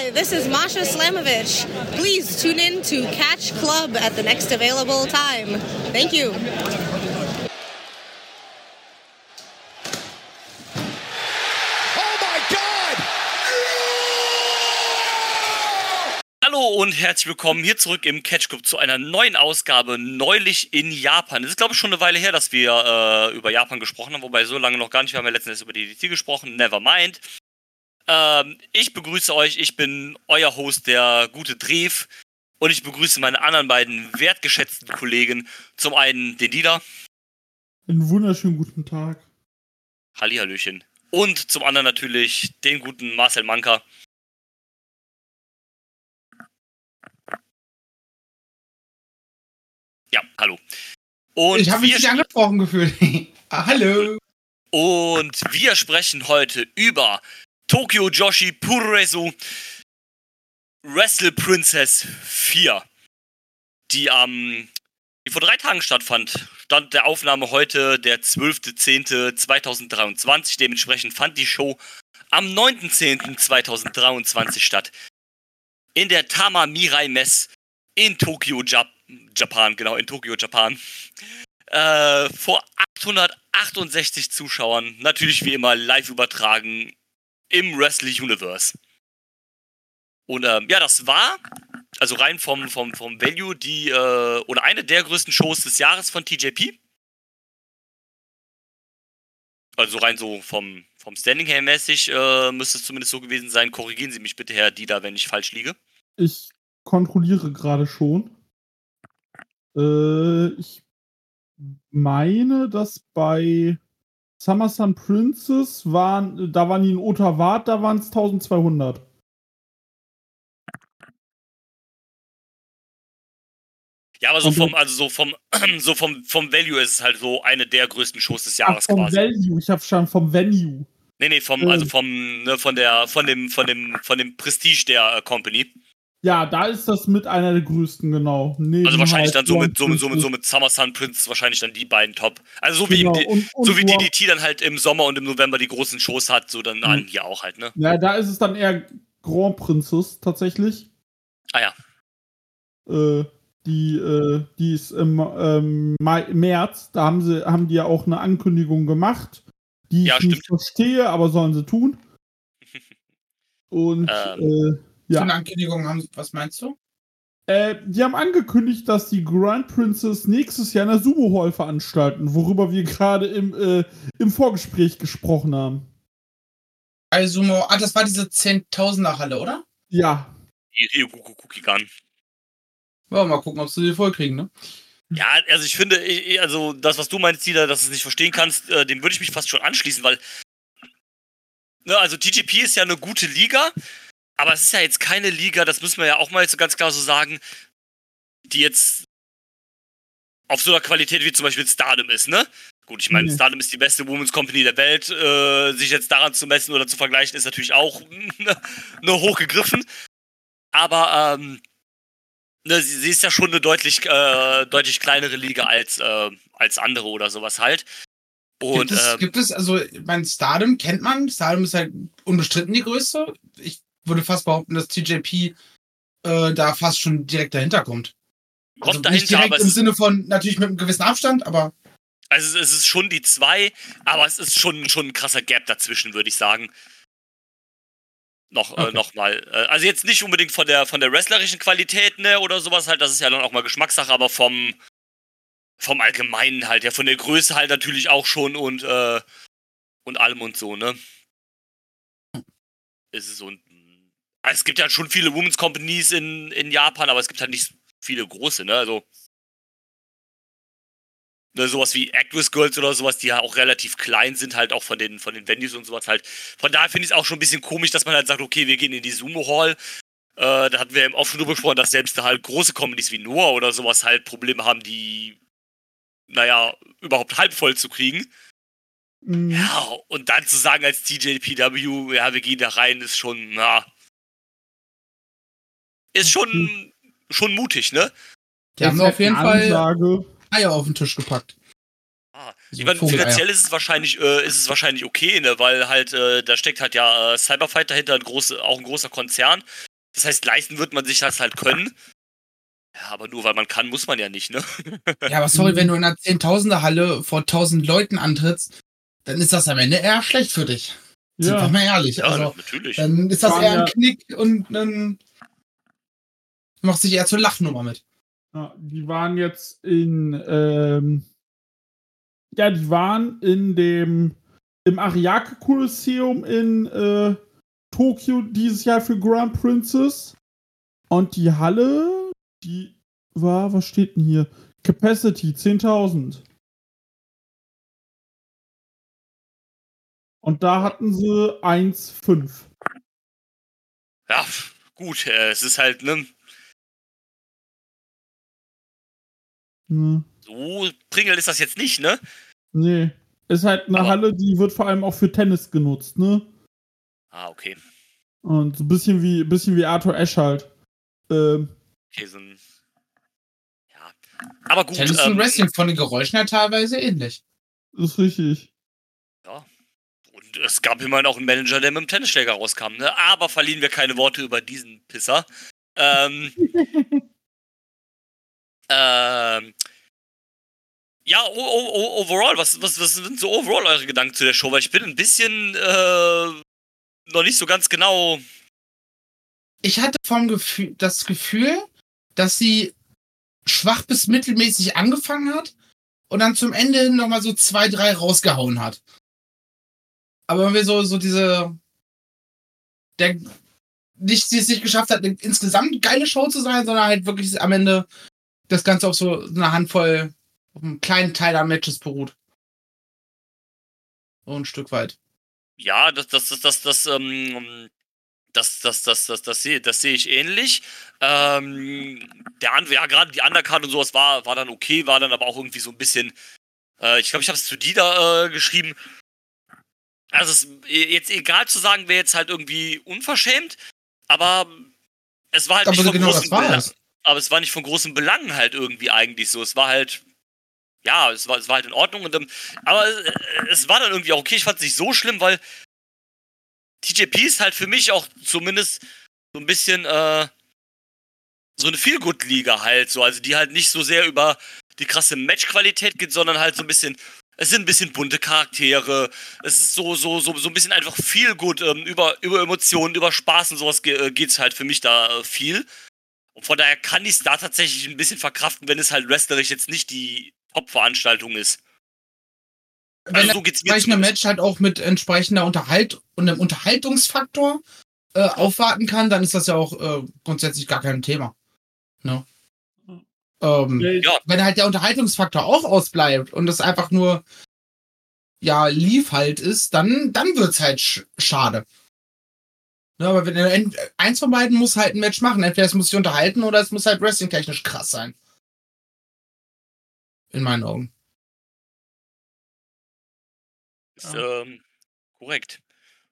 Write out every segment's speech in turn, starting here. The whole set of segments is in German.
Hi, this is Masha Slamovich. Please tune in to Catch Club at the next available time. Thank you. Hallo und herzlich willkommen hier zurück im Catch Club zu einer neuen Ausgabe neulich in Japan. Es ist, glaube ich, schon eine Weile her, dass wir äh, über Japan gesprochen haben, wobei so lange noch gar nicht. Wir haben ja letztens über die DDT gesprochen. Never mind. Ähm, ich begrüße euch. Ich bin euer Host, der gute Drev. Und ich begrüße meine anderen beiden wertgeschätzten Kollegen. Zum einen den Dieter. Einen wunderschönen guten Tag. Hallihallöchen. Und zum anderen natürlich den guten Marcel Manker. Ja, hallo. Und ich habe mich nicht angesprochen gefühlt. ah, hallo. Und wir sprechen heute über Tokyo Joshi Puresu Wrestle Princess 4, die am die vor drei Tagen stattfand. Stand der Aufnahme heute der 12.10.2023. Dementsprechend fand die Show am 9.10.2023 statt. In der Tama Mirai Mess in Tokio, Japan. Japan, genau, in Tokio, Japan. Äh, vor 868 Zuschauern. Natürlich wie immer live übertragen im Wrestling Universe. Und ähm, ja, das war, also rein vom, vom, vom Value, die, äh, oder eine der größten Shows des Jahres von TJP. Also rein so vom, vom Standing her mäßig äh, müsste es zumindest so gewesen sein. Korrigieren Sie mich bitte, Herr Dieter, wenn ich falsch liege. Ich kontrolliere gerade schon. Äh, ich meine, dass bei Summer Sun Princess waren, da waren die in Otawart, da waren es 1200. Ja, aber so vom, also so vom, so vom, vom Value ist es halt so eine der größten Shows des Jahres Ach, vom quasi. Value, ich habe schon vom Venue. Nee, nee, vom, also vom, ne, von der, von dem, von dem, von dem Prestige der äh, Company. Ja, da ist das mit einer der größten, genau. Neben also wahrscheinlich dann so mit, so, mit, so, mit, so mit Summer Sun Prince wahrscheinlich dann die beiden Top. Also so genau. wie, und, und so wie DDT dann halt im Sommer und im November die großen Shows hat, so dann mhm. hier auch halt, ne? Ja, da ist es dann eher Grand Princess tatsächlich. Ah ja. Äh, die, äh, die ist im ähm, Mai, März, da haben sie, haben die ja auch eine Ankündigung gemacht, die ja, ich stimmt. nicht verstehe, aber sollen sie tun. Und ähm. äh, ja. Eine Ankündigung haben was meinst du? Äh, die haben angekündigt, dass die Grand Princess nächstes Jahr in der Sumo Hall veranstalten, worüber wir gerade im, äh, im Vorgespräch gesprochen haben. Also, ah, das war diese 10.000er Halle, oder? Ja. Die Ryukukukigan. Ja, mal gucken, ob sie die voll kriegen, ne? Ja, also ich finde, also das, was du meinst, Dieter, dass du es nicht verstehen kannst, äh, dem würde ich mich fast schon anschließen, weil ne, also TGP ist ja eine gute Liga, aber es ist ja jetzt keine Liga, das müssen wir ja auch mal so ganz klar so sagen, die jetzt auf so einer Qualität wie zum Beispiel Stardom ist, ne? Gut, ich meine, mhm. Stardom ist die beste Women's Company der Welt. Äh, sich jetzt daran zu messen oder zu vergleichen, ist natürlich auch nur hochgegriffen. Aber ähm, ne, sie, sie, ist ja schon eine deutlich, äh, deutlich kleinere Liga als, äh, als andere oder sowas halt. Und, gibt, es, ähm, gibt es, also, mein Stardom kennt man. Stardom ist halt unbestritten die größte. Ich würde fast behaupten, dass TJP äh, da fast schon direkt dahinter kommt. Also dahinter, nicht direkt im Sinne von natürlich mit einem gewissen Abstand, aber. Also es ist schon die zwei, aber es ist schon, schon ein krasser Gap dazwischen, würde ich sagen. Noch, äh, okay. äh, noch mal. Äh, also jetzt nicht unbedingt von der von der wrestlerischen Qualität, ne, oder sowas halt, das ist ja dann auch mal Geschmackssache, aber vom vom Allgemeinen halt, ja, von der Größe halt natürlich auch schon und äh, und allem und so, ne? Ist es so ein es gibt ja schon viele Women's Companies in, in Japan, aber es gibt halt nicht viele große, ne? Also ne, sowas wie Actress Girls oder sowas, die ja auch relativ klein sind, halt auch von den, von den Venues und sowas halt. Von daher finde ich es auch schon ein bisschen komisch, dass man halt sagt, okay, wir gehen in die Sumo Hall. Äh, da hatten wir im Off schon drüber gesprochen, dass selbst da halt große Companies wie Noah oder sowas halt Probleme haben, die, naja, überhaupt halb voll zu kriegen. Mhm. Ja, und dann zu sagen als TJPW, ja, wir gehen da rein, ist schon, na, ist schon, schon mutig, ne? Die haben auf jeden Fall Ansage. Eier auf den Tisch gepackt. Ah, so ich meine, finanziell ist es wahrscheinlich, äh, ist es wahrscheinlich okay, ne? Weil halt, äh, da steckt halt ja äh, Cyberfight dahinter, ein große, auch ein großer Konzern. Das heißt, leisten wird man sich das halt können. Ja, aber nur weil man kann, muss man ja nicht, ne? Ja, aber sorry, wenn du in einer Zehntausender-Halle vor tausend Leuten antrittst, dann ist das am Ende eher schlecht für dich. Ja. Sind wir mal ehrlich. Ja, also, natürlich. Dann ist das eher ein Knick und dann macht sich eher zur Lachnummer mit. Ja, die waren jetzt in, ähm, ja, die waren in dem, im Ariake Kolosseum in äh, Tokio dieses Jahr für Grand Princess. Und die Halle, die war, was steht denn hier? Capacity 10.000. Und da hatten sie 1,5. Ja, gut, äh, es ist halt, ne? Ne? So Pringel ist das jetzt nicht, ne? Nee. Ist halt eine Aber Halle, die wird vor allem auch für Tennis genutzt, ne? Ah, okay. Und so ein bisschen wie, bisschen wie Arthur Ashe halt. Ähm, okay, so ein. Ja. Aber gut. Tennis ähm, und Wrestling von den Geräuschen her teilweise ähnlich. Ist richtig. Ja. Und es gab immerhin auch einen Manager, der mit dem Tennisschläger rauskam, ne? Aber verlieren wir keine Worte über diesen Pisser. Ähm. ähm. Ja, overall, was, was, was sind so overall eure Gedanken zu der Show? Weil ich bin ein bisschen äh, noch nicht so ganz genau. Ich hatte vom Gefühl, das Gefühl, dass sie schwach bis mittelmäßig angefangen hat und dann zum Ende hin nochmal so zwei, drei rausgehauen hat. Aber wenn wir so, so diese. Der nicht, sie es nicht geschafft hat, eine insgesamt geile Show zu sein, sondern halt wirklich am Ende das Ganze auf so eine Handvoll, auf einem kleinen Teil an Matches beruht. So ein Stück weit ja, das, das, das, das, das, ähm, das, das, das, das, das, sehe, das sehe ich ähnlich. Ähm, der ja, gerade die Undercard und sowas war, war dann okay, war dann aber auch irgendwie so ein bisschen. Äh, ich glaube, ich habe es zu dir da äh, geschrieben. Also es ist jetzt egal zu sagen, wäre jetzt halt irgendwie unverschämt, aber es war halt aber nicht von genau großen Belangen. Aber es war nicht von großen Belangen halt irgendwie eigentlich so. Es war halt ja, es war, es war halt in Ordnung. Und, aber äh, es war dann irgendwie auch okay. Ich fand es nicht so schlimm, weil TJP ist halt für mich auch zumindest so ein bisschen äh, so eine Feelgood-Liga halt so. Also die halt nicht so sehr über die krasse Matchqualität geht, sondern halt so ein bisschen. Es sind ein bisschen bunte Charaktere. Es ist so, so, so, so ein bisschen einfach viel gut. Ähm, über, über Emotionen, über Spaß und sowas ge äh, geht's halt für mich da äh, viel. Und von daher kann ich es da tatsächlich ein bisschen verkraften, wenn es halt wrestlerisch jetzt nicht die Top-Veranstaltung ist. Wenn also so geht's mir Match halt auch mit entsprechender Unterhalt und einem Unterhaltungsfaktor äh, aufwarten kann, dann ist das ja auch äh, grundsätzlich gar kein Thema. Ne? Ähm, ja. Wenn halt der Unterhaltungsfaktor auch ausbleibt und das einfach nur ja lief halt ist, dann dann wird's halt sch schade. Ne, aber wenn eins von beiden muss halt ein Match machen, entweder es muss sich unterhalten oder es muss halt wrestling technisch krass sein. In meinen Augen. Ist, ähm, korrekt.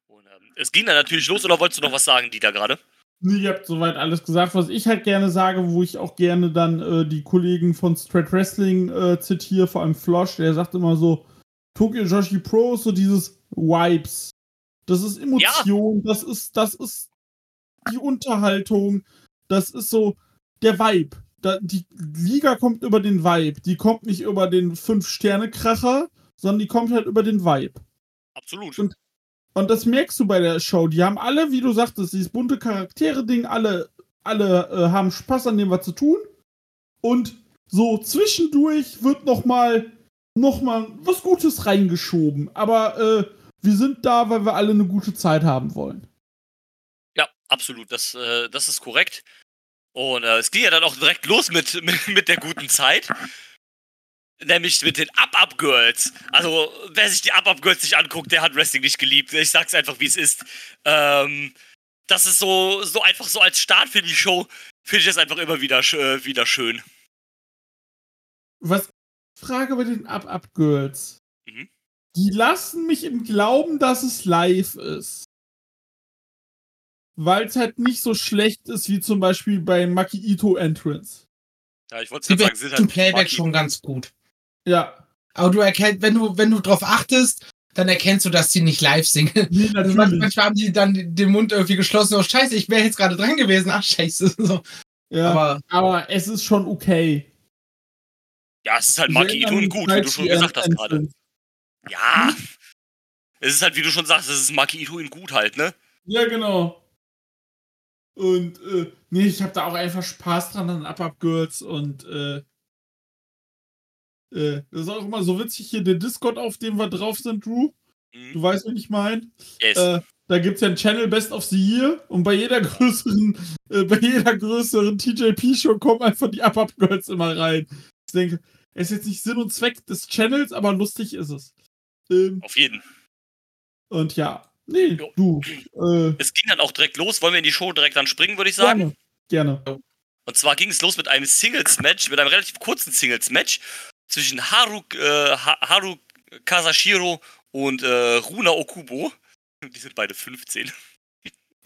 Und, ähm, es ging dann natürlich los, oder wolltest du noch was sagen, Dieter, gerade? Nee, ihr habt soweit alles gesagt, was ich halt gerne sage, wo ich auch gerne dann äh, die Kollegen von Straight Wrestling äh, zitiere, vor allem Flosh, der sagt immer so, Tokyo Joshi Pro so dieses Vibes. Das ist Emotion, ja. das ist, das ist die Unterhaltung, das ist so der Vibe da, die Liga kommt über den Vibe. Die kommt nicht über den Fünf-Sterne-Kracher, sondern die kommt halt über den Vibe. Absolut. Und, und das merkst du bei der Show. Die haben alle, wie du sagtest, dieses bunte Charaktere-Ding, alle, alle äh, haben Spaß an dem, was zu tun. Und so zwischendurch wird nochmal noch mal was Gutes reingeschoben. Aber äh, wir sind da, weil wir alle eine gute Zeit haben wollen. Ja, absolut. Das, äh, das ist korrekt. Und äh, es ging ja dann auch direkt los mit, mit, mit der guten Zeit. Nämlich mit den Up-Up-Girls. Also, wer sich die Up-Up-Girls nicht anguckt, der hat Wrestling nicht geliebt. Ich sag's einfach, wie es ist. Ähm, das ist so, so einfach so als Start für die Show, finde ich das einfach immer wieder, äh, wieder schön. Was Frage bei den Up-Up-Girls. Die lassen mich im Glauben, dass es live ist weil es halt nicht so schlecht ist wie zum Beispiel bei Maki Ito Entrance. Ja, ich wollte sagen, sind halt Playback Maki schon ganz gut. Ja. Aber du erkennst, wenn du, wenn du drauf achtest, dann erkennst du, dass die nicht live singen. Nee, also manchmal haben die dann den Mund irgendwie geschlossen. Oh, scheiße, ich wäre jetzt gerade dran gewesen. Ach, scheiße. So. Ja, aber, aber es ist schon okay. Ja, es ist halt Maki Ito und gut, wie du schon gesagt hast gerade. Ja. Es ist halt, wie du schon sagst, es ist Maki Ito in gut halt, ne? Ja, genau. Und, äh, nee, ich hab da auch einfach Spaß dran an Up-Up Girls und, äh, äh, das ist auch immer so witzig hier, der Discord, auf dem wir drauf sind, Drew. Mhm. Du weißt, was ich meine? Yes. Äh, da gibt es ja ein Channel Best of the Year und bei jeder größeren, äh, bei jeder größeren TJP-Show kommen einfach die Up-Up-Girls immer rein. Ich denke, es ist jetzt nicht Sinn und Zweck des Channels, aber lustig ist es. Ähm, Auf jeden. Und ja, nee, jo. du. Äh, es ging dann auch direkt los. Wollen wir in die Show direkt dann springen, würde ich sagen? Gerne. gerne. Und zwar ging es los mit einem Singles-Match, mit einem relativ kurzen Singles-Match zwischen Haru, äh, Haru Kasashiro und äh, Runa Okubo. Die sind beide 15.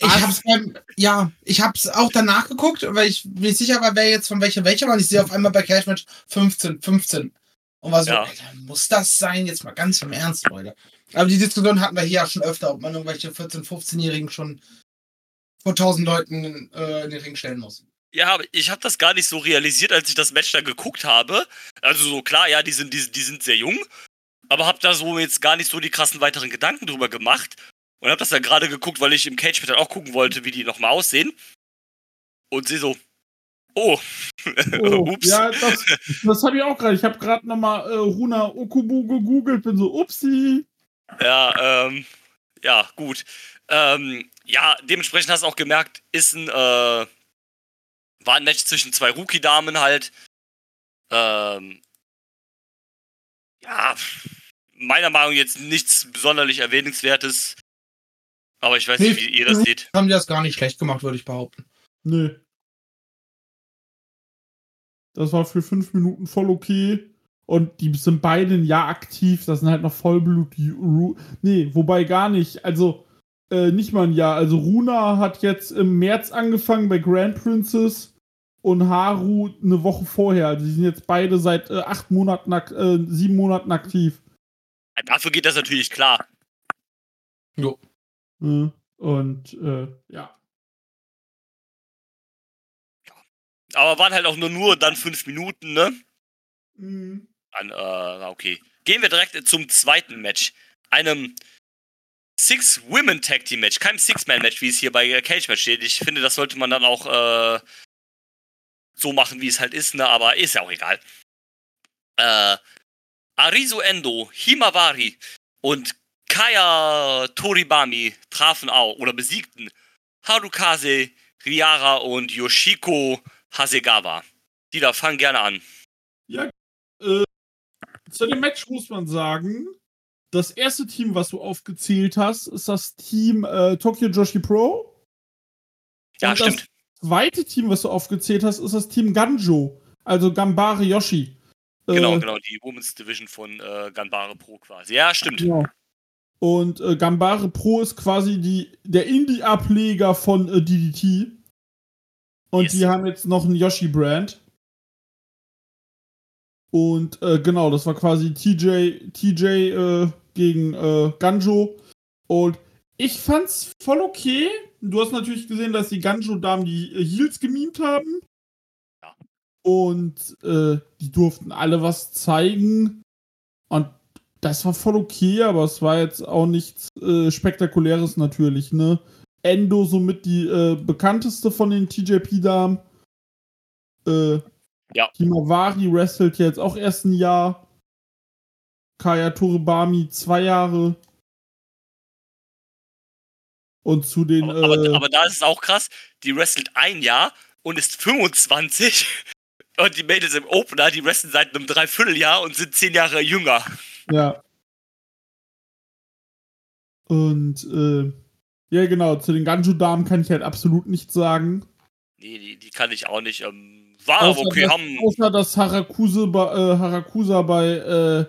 Ich hab's beim, ja, ich hab's auch danach geguckt, weil ich mir sicher war, wer jetzt von welcher welcher war. Und ich sehe auf einmal bei Cashmatch 15, 15. Und war so, ja. Alter, muss das sein? Jetzt mal ganz im Ernst, Leute. Aber die Diskussion hatten wir hier ja schon öfter, ob man irgendwelche 14-, 15-Jährigen schon vor 1000 Leuten äh, in den Ring stellen muss. Ja, ich habe das gar nicht so realisiert, als ich das Match da geguckt habe. Also so klar, ja, die sind, die, die sind sehr jung, aber habe da so jetzt gar nicht so die krassen weiteren Gedanken drüber gemacht und habe das dann gerade geguckt, weil ich im Cage dann auch gucken wollte, wie die nochmal aussehen. Und sehe so, oh, oh ups. Ja, das, das habe ich auch gerade. Ich habe gerade nochmal äh, Runa Okubu gegoogelt, bin so, upsi. Ja, ähm, ja, gut. Ähm, ja, dementsprechend hast du auch gemerkt, ist ein, äh, war ein Match zwischen zwei Rookie-Damen halt. Ähm, ja, meiner Meinung nach jetzt nichts sonderlich Erwähnenswertes. Aber ich weiß nee, nicht, wie ihr das seht. Haben die das gar nicht schlecht gemacht, würde ich behaupten. Nö. Das war für fünf Minuten voll okay. Und die sind beide ein Jahr aktiv. Das sind halt noch Vollblut. Nee, wobei gar nicht. Also, äh, nicht mal ein Jahr. Also, Runa hat jetzt im März angefangen bei Grand Princess und Haru eine Woche vorher. Also, die sind jetzt beide seit äh, acht Monaten, äh, sieben Monaten aktiv. Dafür geht das natürlich klar. Jo. Und äh, ja. Aber waren halt auch nur, nur dann fünf Minuten, ne? Mhm. Dann, äh, okay. Gehen wir direkt zum zweiten Match. Einem Six-Women Tag Team Match. Kein Six-Man-Match, wie es hier bei Cage Match steht. Ich finde, das sollte man dann auch äh, so machen, wie es halt ist, ne? Aber ist ja auch egal. Äh, Arizo Endo, Himawari und Kaya Toribami trafen auch oder besiegten Harukase Riara und Yoshiko Hasegawa. Die da fangen gerne an. Ja, äh, zu dem Match muss man sagen, das erste Team, was du aufgezählt hast, ist das Team äh, Tokyo Joshi Pro. Ja, und stimmt. Das zweite Team, was du aufgezählt hast, ist das Team Ganjo, also Gambare Yoshi. Genau, äh, genau, die Women's Division von äh, Gambare Pro quasi. Ja, stimmt. Genau. Und äh, Gambare Pro ist quasi die, der Indie-Ableger von äh, DDT. Und yes. die haben jetzt noch einen Yoshi-Brand. Und äh, genau, das war quasi TJ, TJ äh, gegen äh, Ganjo. Und ich fand's voll okay. Du hast natürlich gesehen, dass die Ganjo-Damen die äh, Heels gemimt haben. Ja. Und äh, die durften alle was zeigen. Und das war voll okay, aber es war jetzt auch nichts äh, Spektakuläres natürlich, ne? Endo somit die äh, bekannteste von den TJP-Damen. Äh, ja. Himawari wrestelt jetzt auch erst ein Jahr. Kaya Toribami zwei Jahre. Und zu den. Aber, aber, äh, aber, da ist es auch krass, die wrestelt ein Jahr und ist 25. Und die Mädels im Opener, die wresteln seit einem Dreivierteljahr und sind zehn Jahre jünger. Ja. Und äh, ja, genau, zu den Ganju-Damen kann ich halt absolut nichts sagen. Nee, die, die kann ich auch nicht. Ähm, war aber okay, dass, haben. Außer dass Harakuse bei, äh, Harakusa bei äh,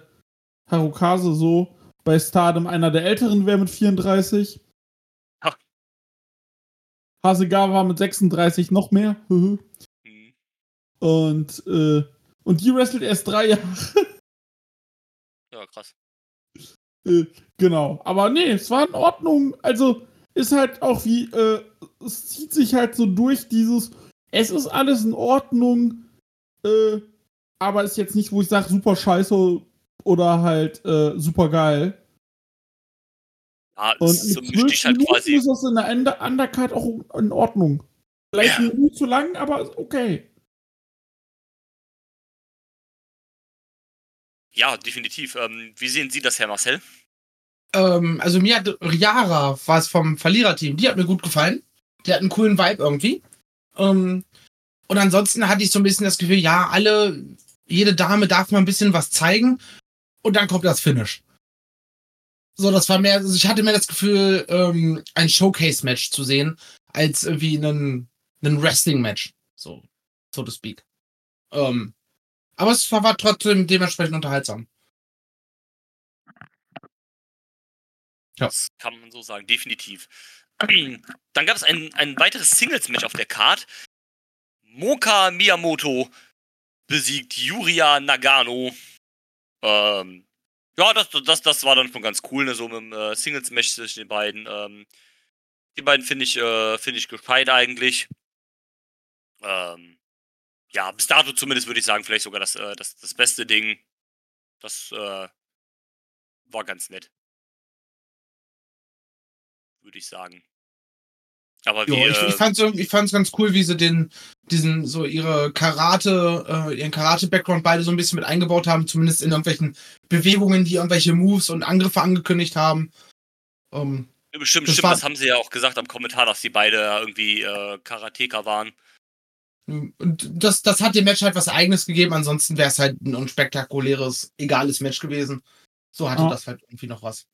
Harukase so bei Stardom einer der älteren wäre mit 34. Ach. Hasegawa mit 36 noch mehr. mhm. Und, äh, und die wrestelt erst drei Jahre. Ja, krass. Äh, genau. Aber nee, es war in Ordnung. Also ist halt auch wie, äh, es zieht sich halt so durch dieses, es ist alles in Ordnung, äh, aber ist jetzt nicht, wo ich sage, super scheiße oder halt äh, super geil. Ja, und so halt quasi. ist das in der Undercard auch in Ordnung. Vielleicht ja. nicht zu lang, aber okay. Ja, definitiv. Ähm, wie sehen Sie das, Herr Marcel? Ähm, also mir hat Riara, war es vom Verliererteam, die hat mir gut gefallen. Die hat einen coolen Vibe irgendwie. Ähm, und ansonsten hatte ich so ein bisschen das Gefühl, ja, alle, jede Dame darf mal ein bisschen was zeigen. Und dann kommt das Finish. So, das war mehr, also ich hatte mehr das Gefühl, ähm, ein Showcase-Match zu sehen, als irgendwie einen, einen Wrestling-Match. So, so to speak. Ähm, aber es war trotzdem dementsprechend unterhaltsam. Ja. Das kann man so sagen, definitiv. Dann gab es ein, ein weiteres Singles-Match auf der Card. Moka Miyamoto besiegt Yuria Nagano. Ähm, ja, das, das, das war dann schon ganz cool, ne, so mit dem äh, Singles-Match zwischen den beiden. Ähm, die beiden finde ich, äh, find ich gescheit eigentlich. Ähm, ja, bis dato zumindest würde ich sagen, vielleicht sogar das, äh, das, das beste Ding. Das äh, war ganz nett. Würde ich sagen. Aber wie, jo, ich, ich, fand's, ich fand's ganz cool, wie sie den, diesen, so ihre Karate, äh, ihren Karate-Background beide so ein bisschen mit eingebaut haben, zumindest in irgendwelchen Bewegungen, die irgendwelche Moves und Angriffe angekündigt haben. Um, ja, bestimmt, das stimmt, das haben sie ja auch gesagt am Kommentar, dass die beide irgendwie äh, Karateka waren. Und das, das hat dem Match halt was Eigenes gegeben, ansonsten wäre es halt ein unspektakuläres, egales Match gewesen. So hatte oh. das halt irgendwie noch was.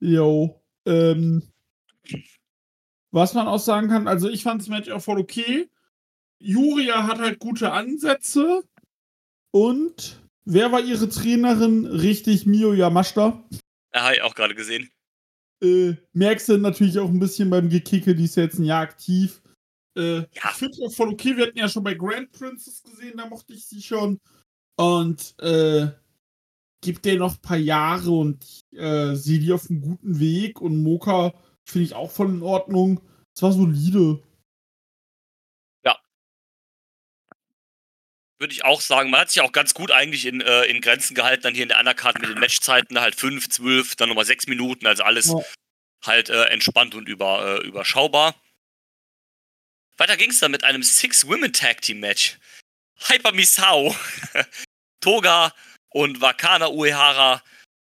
Jo. Ähm, was man auch sagen kann, also ich fand das Match auch voll okay. Juria hat halt gute Ansätze. Und wer war ihre Trainerin? Richtig, Mio Yamashita. Ja, habe ich auch gerade gesehen. Äh, merkst du natürlich auch ein bisschen beim Gekicke, die ist ja jetzt ein Jahr aktiv. Äh, ja. Ich finde das voll okay. Wir hatten ja schon bei Grand Princess gesehen, da mochte ich sie schon. Und äh, gibt der noch ein paar Jahre und ich äh, sehe die auf einem guten Weg. Und Moka Finde ich auch voll in Ordnung. Es war solide. Ja. Würde ich auch sagen. Man hat sich auch ganz gut eigentlich in, äh, in Grenzen gehalten, dann hier in der Undercard mit den Matchzeiten, halt 5, 12, dann nochmal 6 Minuten, also alles ja. halt äh, entspannt und über, äh, überschaubar. Weiter ging es dann mit einem Six-Women-Tag-Team-Match. Hyper Misao, Toga und Wakana Uehara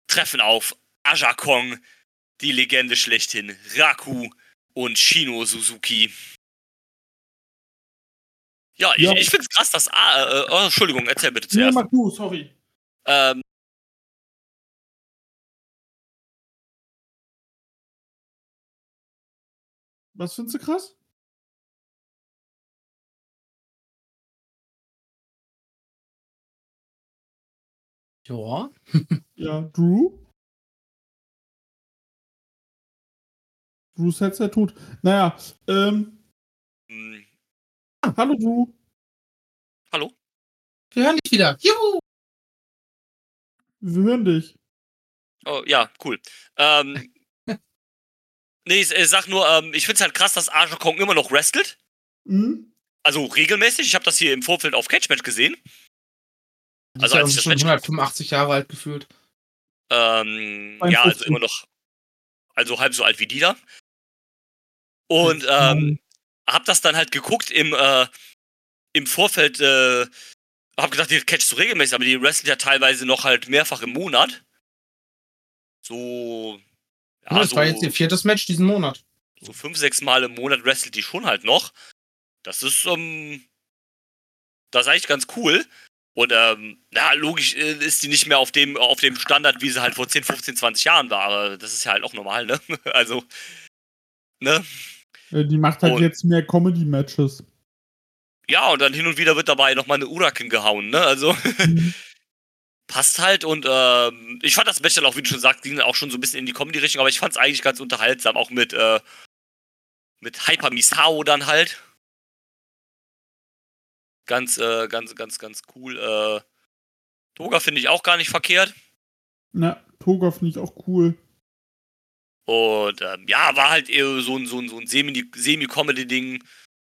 treffen auf Aja Kong, die Legende schlechthin, Raku und Shino Suzuki. Ja, ja. ich, ich finde es krass, dass. Ah, äh, oh, Entschuldigung, erzähl bitte zuerst. Nee, mach du, sorry. Ähm, Was findest du krass? Ja. ja, Drew? Bruce Headset tut. Naja, ähm. Hm. Hallo, Drew. Hallo? Wir hören dich wieder. Juhu! Wir hören dich. Oh, ja, cool. Ähm. nee, ich, ich, sag nur, ähm, ich find's halt krass, dass Aja Kong immer noch wrestelt. Mhm. Also regelmäßig. Ich habe das hier im Vorfeld auf Catch Match gesehen. Die also ist als ich das schon Match 185 Jahre alt gefühlt. Ähm, ja, also immer noch, also halb so alt wie die da. Und ähm, hab das dann halt geguckt im, äh, im Vorfeld, äh, hab gedacht, die catchst du regelmäßig, aber die wrestelt ja teilweise noch halt mehrfach im Monat. So. Ja, das so, war jetzt ihr viertes Match diesen Monat. So fünf, sechs Mal im Monat wrestelt die schon halt noch. Das ist, ähm, das ist eigentlich ganz cool. Und ähm, na, logisch äh, ist die nicht mehr auf dem, auf dem Standard, wie sie halt vor 10, 15, 20 Jahren war, aber das ist ja halt auch normal, ne? also, ne? Äh, die macht halt und, jetzt mehr Comedy-Matches. Ja, und dann hin und wieder wird dabei nochmal eine Uraken gehauen, ne? Also mhm. passt halt und ähm, ich fand das Match dann auch, wie du schon sagst, ging auch schon so ein bisschen in die Comedy-Richtung, aber ich fand es eigentlich ganz unterhaltsam, auch mit, äh, mit Hyper Misao dann halt. Ganz, äh, ganz, ganz, ganz cool. Äh, Toga finde ich auch gar nicht verkehrt. Na, Toga finde ich auch cool. Und ähm, ja, war halt eher so ein, so ein, so ein Semi-Comedy-Ding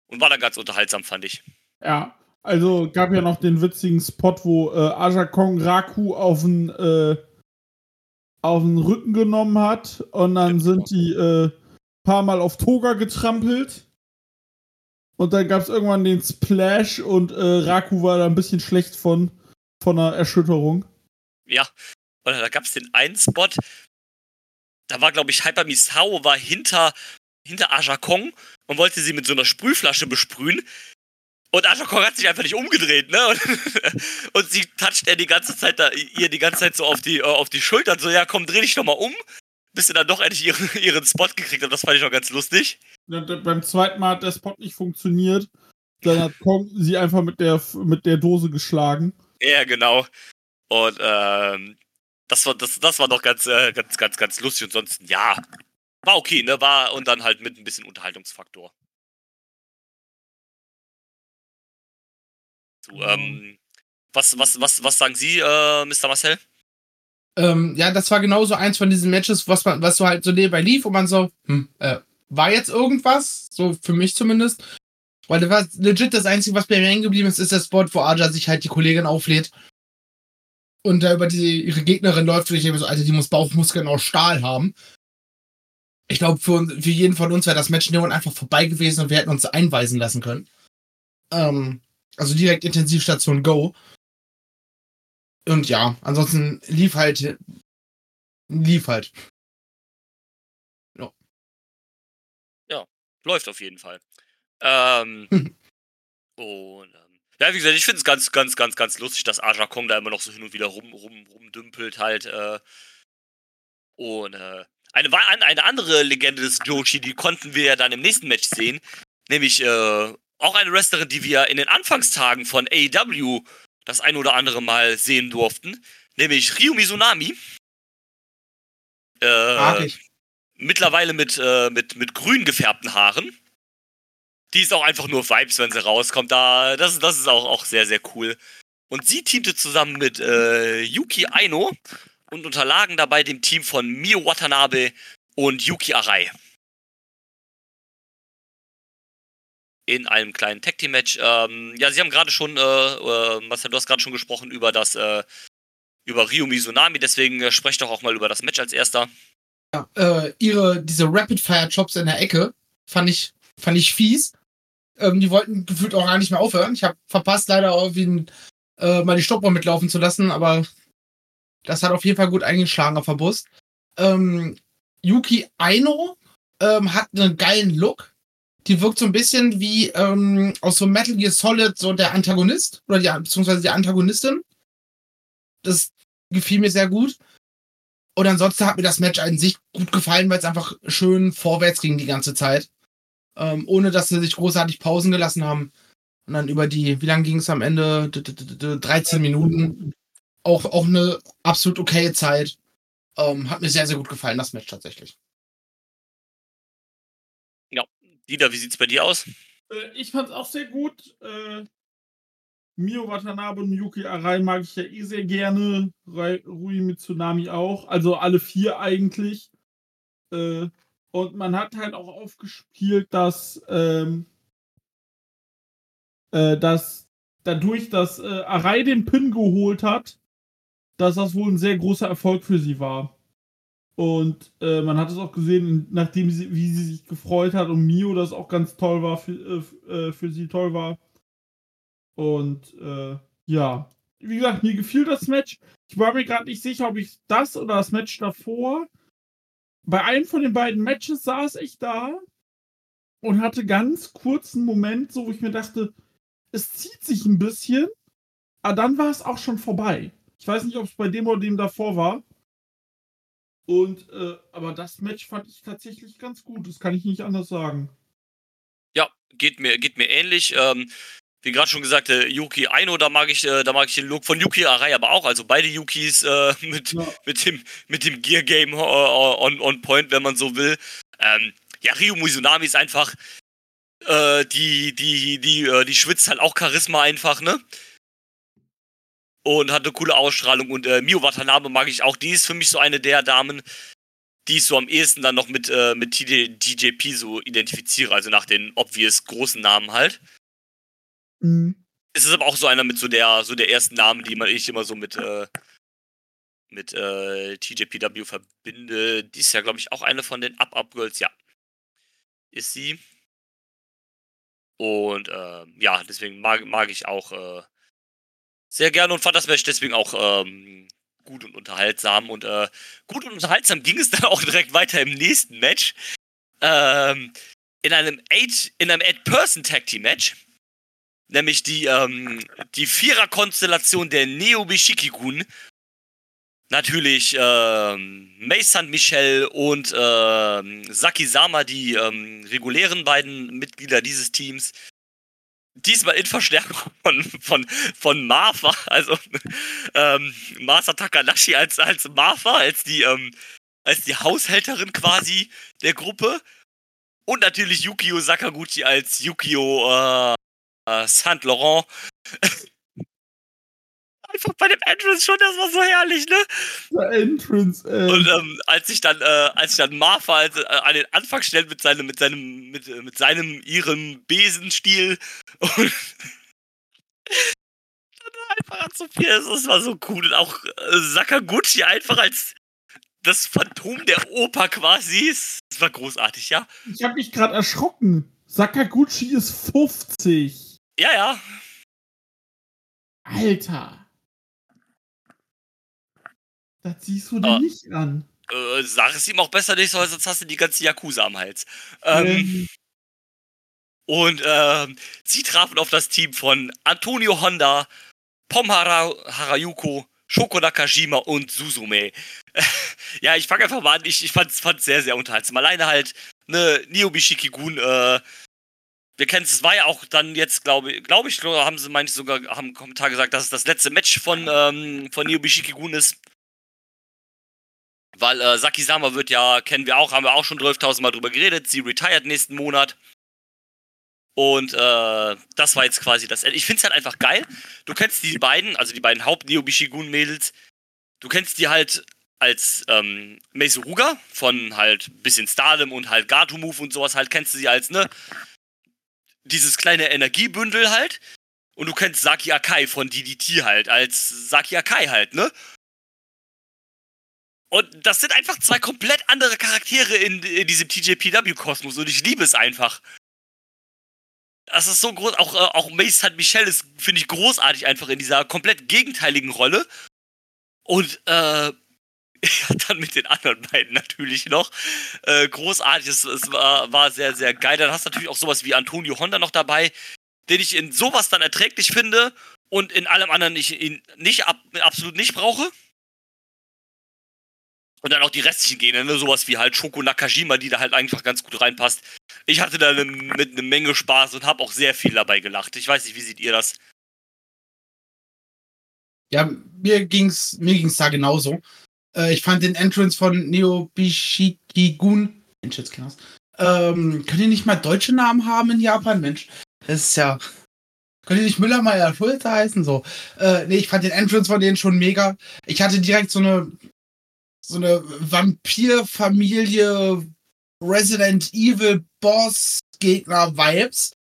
und war dann ganz unterhaltsam, fand ich. Ja, also gab ja noch den witzigen Spot, wo äh, Aja Kong Raku auf den, äh, auf den Rücken genommen hat und dann sind die äh, paar Mal auf Toga getrampelt. Und dann gab es irgendwann den Splash und äh, Raku war da ein bisschen schlecht von, von einer Erschütterung. Ja, und da gab es den einen Spot, da war, glaube ich, Hyper Misao war hinter, hinter Aja Kong und wollte sie mit so einer Sprühflasche besprühen. Und Aja Kong hat sich einfach nicht umgedreht, ne? Und, und sie toucht er die ganze Zeit da, ihr die ganze Zeit so auf die, äh, auf die Schultern, so, ja, komm, dreh dich doch mal um. Bis sie dann doch endlich ihren, ihren Spot gekriegt hat. Das fand ich noch ganz lustig. Beim zweiten Mal hat der Spot nicht funktioniert. Dann hat Kong sie einfach mit der, mit der Dose geschlagen. Ja, genau. Und ähm, das war, das, das war doch ganz, äh, ganz, ganz, ganz lustig. Und sonst, ja, war okay, ne? War und dann halt mit ein bisschen Unterhaltungsfaktor. So, ähm, was, was, was, was sagen Sie, äh, Mr. Marcel? Ähm, ja, das war genauso eins von diesen Matches, was man, was so halt so nebenbei lief, und man so, hm, äh, war jetzt irgendwas? So für mich zumindest. Weil das war legit das Einzige, was bei mir hängen geblieben ist, ist der Spot, wo Aja sich halt die Kollegin auflädt und da über die, ihre Gegnerin läuft und ich denke so, Alter, die muss Bauchmuskeln aus Stahl haben. Ich glaube, für, für jeden von uns wäre das Match Neon einfach vorbei gewesen und wir hätten uns einweisen lassen können. Ähm, also direkt Intensivstation Go. Und ja, ansonsten lief halt. Lief halt. Läuft auf jeden Fall. Ähm, und ähm, ja, wie gesagt, ich finde es ganz, ganz, ganz, ganz lustig, dass Aja Kong da immer noch so hin und wieder rum, rum, rumdümpelt halt. Äh, und äh, eine, eine andere Legende des Joshi, die konnten wir ja dann im nächsten Match sehen. Nämlich äh, auch eine Wrestlerin, die wir in den Anfangstagen von AEW das ein oder andere Mal sehen durften. Nämlich Ryu Mizunami. Äh, mittlerweile mit, äh, mit, mit grün gefärbten Haaren die ist auch einfach nur Vibes, wenn sie rauskommt. Da, das, das ist auch, auch sehr, sehr cool. Und sie teamte zusammen mit äh, Yuki Aino und unterlagen dabei dem Team von Mio Watanabe und Yuki Arai. In einem kleinen Tag Team Match. Ähm, ja, sie haben gerade schon, äh, äh, Marcel, du hast gerade schon gesprochen über das, äh, über Ryu Mizunami, deswegen äh, sprecht doch auch mal über das Match als erster. Ja, äh, ihre, diese Rapid Fire Chops in der Ecke fand ich, fand ich fies. Ähm, die wollten gefühlt auch gar nicht mehr aufhören. Ich habe verpasst, leider auch wie äh, mal die Stoppuhr mitlaufen zu lassen, aber das hat auf jeden Fall gut eingeschlagen auf der Bus. Ähm, Yuki Aino ähm, hat einen geilen Look. Die wirkt so ein bisschen wie ähm, aus so Metal Gear Solid so der Antagonist oder die, beziehungsweise die Antagonistin. Das gefiel mir sehr gut. Und ansonsten hat mir das Match an sich gut gefallen, weil es einfach schön vorwärts ging die ganze Zeit ähm, ohne dass sie sich großartig Pausen gelassen haben. Und dann über die, wie lange ging es am Ende? 13 Minuten. Auch, auch eine absolut okaye Zeit. Ähm, hat mir sehr, sehr gut gefallen, das Match tatsächlich. Ja, Dieter, wie sieht's bei dir aus? Äh, ich fand's auch sehr gut. Äh, Mio Watanabe und Yuki Arai mag ich ja eh sehr gerne. Rui Mitsunami auch. Also alle vier eigentlich. Äh, und man hat halt auch aufgespielt, dass, ähm, äh, dass dadurch, dass äh, Arai den Pin geholt hat, dass das wohl ein sehr großer Erfolg für sie war. Und äh, man hat es auch gesehen, nachdem sie, wie sie sich gefreut hat und Mio das auch ganz toll war, für, äh, äh für sie toll war. Und äh, ja, wie gesagt, mir gefiel das Match. Ich war mir gerade nicht sicher, ob ich das oder das Match davor bei einem von den beiden Matches saß ich da und hatte ganz kurzen Moment, so wo ich mir dachte, es zieht sich ein bisschen, aber dann war es auch schon vorbei. Ich weiß nicht, ob es bei dem oder dem davor war. Und, äh, aber das Match fand ich tatsächlich ganz gut. Das kann ich nicht anders sagen. Ja, geht mir, geht mir ähnlich. Ähm, wie gerade schon gesagt, äh, Yuki Aino, da mag ich, äh, da mag ich den Look von Yuki Arai aber auch. Also beide Yukis äh, mit, ja. mit dem, mit dem Gear Game äh, on, on point, wenn man so will. Ähm, ja, Ryu Mizunami ist einfach, äh, die, die, die, äh, die schwitzt halt auch Charisma einfach, ne? und hat eine coole Ausstrahlung. Und Mio Watanabe mag ich auch. Die ist für mich so eine der Damen, die ich so am ehesten dann noch mit, mit DJP so identifiziere. Also nach den obvious großen Namen halt. Mhm. Es ist aber auch so einer mit so der, so der ersten Namen, die man ich immer so mit, äh, mit äh, TJPW verbinde. Die ist ja, glaube ich, auch eine von den Up-Up-Girls, ja. Ist sie. Und äh, ja, deswegen mag, mag ich auch äh, sehr gerne und fand das Match deswegen auch ähm, gut und unterhaltsam. Und äh, gut und unterhaltsam ging es dann auch direkt weiter im nächsten Match. Ähm, in einem Eight, in einem Eight-Person-Tag-Team-Match. Nämlich die, ähm, die Vierer-Konstellation der Neo Bishikigun. Natürlich ähm, Mei San Michel und ähm, Saki Sama, die ähm, regulären beiden Mitglieder dieses Teams diesmal in Verstärkung von, von, von Martha, also ähm, Martha Takanashi als, als Martha, als die, ähm, als die Haushälterin quasi der Gruppe. Und natürlich Yukio Sakaguchi als Yukio äh, äh, Saint Laurent einfach bei dem Entrance schon, das war so herrlich, ne? Der Entrance, ey. Und ähm, als ich dann, äh, als ich dann Martha also, äh, an den Anfang stellt mit seinem, mit seinem, mit, äh, mit seinem, ihrem Besenstiel und einfach an Sophia, das war so cool. Und auch äh, Sakaguchi einfach als das Phantom der Oper quasi. Das war großartig, ja. Ich habe mich gerade erschrocken. Sakaguchi ist 50. Ja, ja. Alter. Das siehst du dir oh. nicht an. Äh, sag es ihm auch besser nicht, sonst hast du die ganze Yakuza am Hals. Ähm, ähm. Und ähm, sie trafen auf das Team von Antonio Honda, Pom Hara Harayuko, Shoko Nakajima und Suzume. ja, ich fange einfach mal an. Ich, ich fand es sehr, sehr unterhaltsam. Alleine halt, ne, Niobe Shikigun, äh, wir kennen es, es war ja auch dann jetzt, glaube glaub ich, haben sie, ich sogar, haben Kommentar gesagt, dass es das letzte Match von, ähm, von Niobe Shikigun ist. Weil äh, Sakisama wird ja, kennen wir auch, haben wir auch schon 12.000 Mal drüber geredet. Sie retired nächsten Monat. Und äh, das war jetzt quasi das Ende. Ich finde es halt einfach geil. Du kennst die beiden, also die beiden Haupt-Neo-Bishigun-Mädels. Du kennst die halt als ähm, Meisuruga von halt bisschen Stardom und halt Gato Move und sowas halt kennst du sie als, ne? Dieses kleine Energiebündel halt. Und du kennst Saki Akai von DDT halt als Saki Akai halt, ne? Und das sind einfach zwei komplett andere Charaktere in, in diesem TJPW-Kosmos und ich liebe es einfach. Das ist so groß. Auch, äh, auch Mace St. Michelle ist, finde ich, großartig einfach in dieser komplett gegenteiligen Rolle. Und äh, dann mit den anderen beiden natürlich noch. Äh, großartig. Es, es war, war, sehr, sehr geil. Dann hast du natürlich auch sowas wie Antonio Honda noch dabei, den ich in sowas dann erträglich finde und in allem anderen ich ihn nicht ab, absolut nicht brauche. Und dann auch die restlichen Gene, ne? sowas wie halt Shoko Nakajima, die da halt einfach ganz gut reinpasst. Ich hatte da ne, mit eine Menge Spaß und habe auch sehr viel dabei gelacht. Ich weiß nicht, wie seht ihr das? Ja, mir ging's, mir ging's da genauso. Äh, ich fand den Entrance von Neo Bishikigun. Mensch, jetzt krass. Ähm, könnt ihr nicht mal deutsche Namen haben in Japan? Mensch, das ist ja. Könnt ihr nicht Müller Meier Schulze heißen? So. Äh, nee, ich fand den Entrance von denen schon mega. Ich hatte direkt so eine so eine Vampirfamilie Resident Evil Boss Gegner Vibes.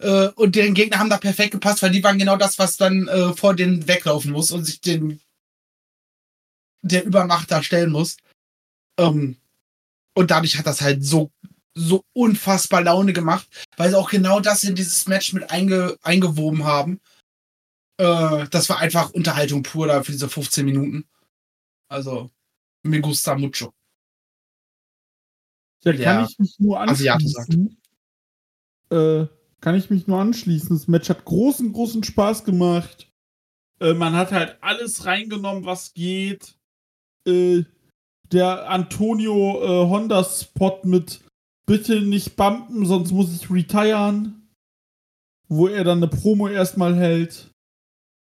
Äh, und deren Gegner haben da perfekt gepasst, weil die waren genau das, was dann äh, vor denen weglaufen muss und sich den der Übermacht da stellen muss. Ähm, und dadurch hat das halt so so unfassbar Laune gemacht, weil sie auch genau das in dieses Match mit einge, eingewoben haben. Äh, das war einfach Unterhaltung pur da für diese 15 Minuten. Also, Me gusta mucho. Ja, kann ich mich nur anschließen. Äh, kann ich mich nur anschließen. Das Match hat großen, großen Spaß gemacht. Äh, man hat halt alles reingenommen, was geht. Äh, der Antonio äh, Honda Spot mit Bitte nicht bumpen, sonst muss ich retiren. Wo er dann eine Promo erstmal hält.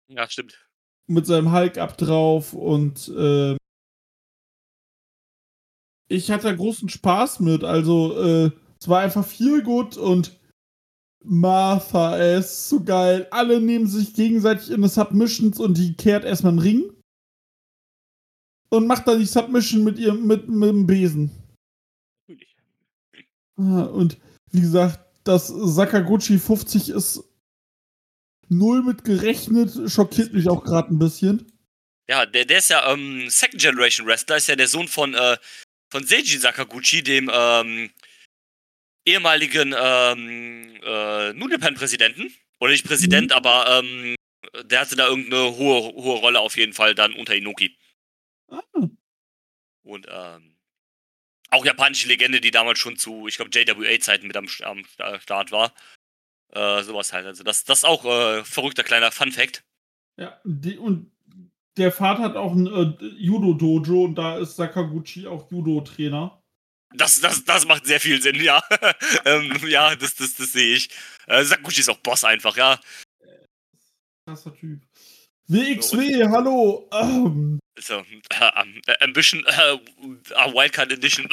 Ja, stimmt. Mit seinem Hulk ab drauf und äh, ich hatte großen Spaß mit. Also, äh, es war einfach viel gut und Martha, er ist so geil. Alle nehmen sich gegenseitig in die Submissions und die kehrt erstmal einen Ring. Und macht dann die Submission mit ihrem mit, mit dem Besen. Natürlich. Und wie gesagt, dass Sakaguchi 50 ist null mit gerechnet, schockiert mich auch gerade ein bisschen. Ja, der, der ist ja ähm, Second Generation Wrestler, ist ja der Sohn von, äh, von Seiji Sakaguchi, dem ähm, ehemaligen ähm, äh, New Japan-Präsidenten. Oder nicht Präsident, mhm. aber ähm, der hatte da irgendeine hohe, hohe Rolle auf jeden Fall dann unter Inoki. Ah. Und ähm, auch japanische Legende, die damals schon zu, ich glaube, JWA-Zeiten mit am, am, Start war. Äh, sowas halt. Also das, das ist auch äh, verrückter kleiner Fun-Fact. Ja, die, und der Vater hat auch ein äh, Judo-Dojo und da ist Sakaguchi auch Judo-Trainer. Das, das, das macht sehr viel Sinn, ja. ähm, ja, das, das, das sehe ich. Äh, Sakaguchi ist auch Boss einfach, ja. Krasser Typ. WXW, so, hallo. Ähm. So, äh, Ambition, äh, Wildcard Edition.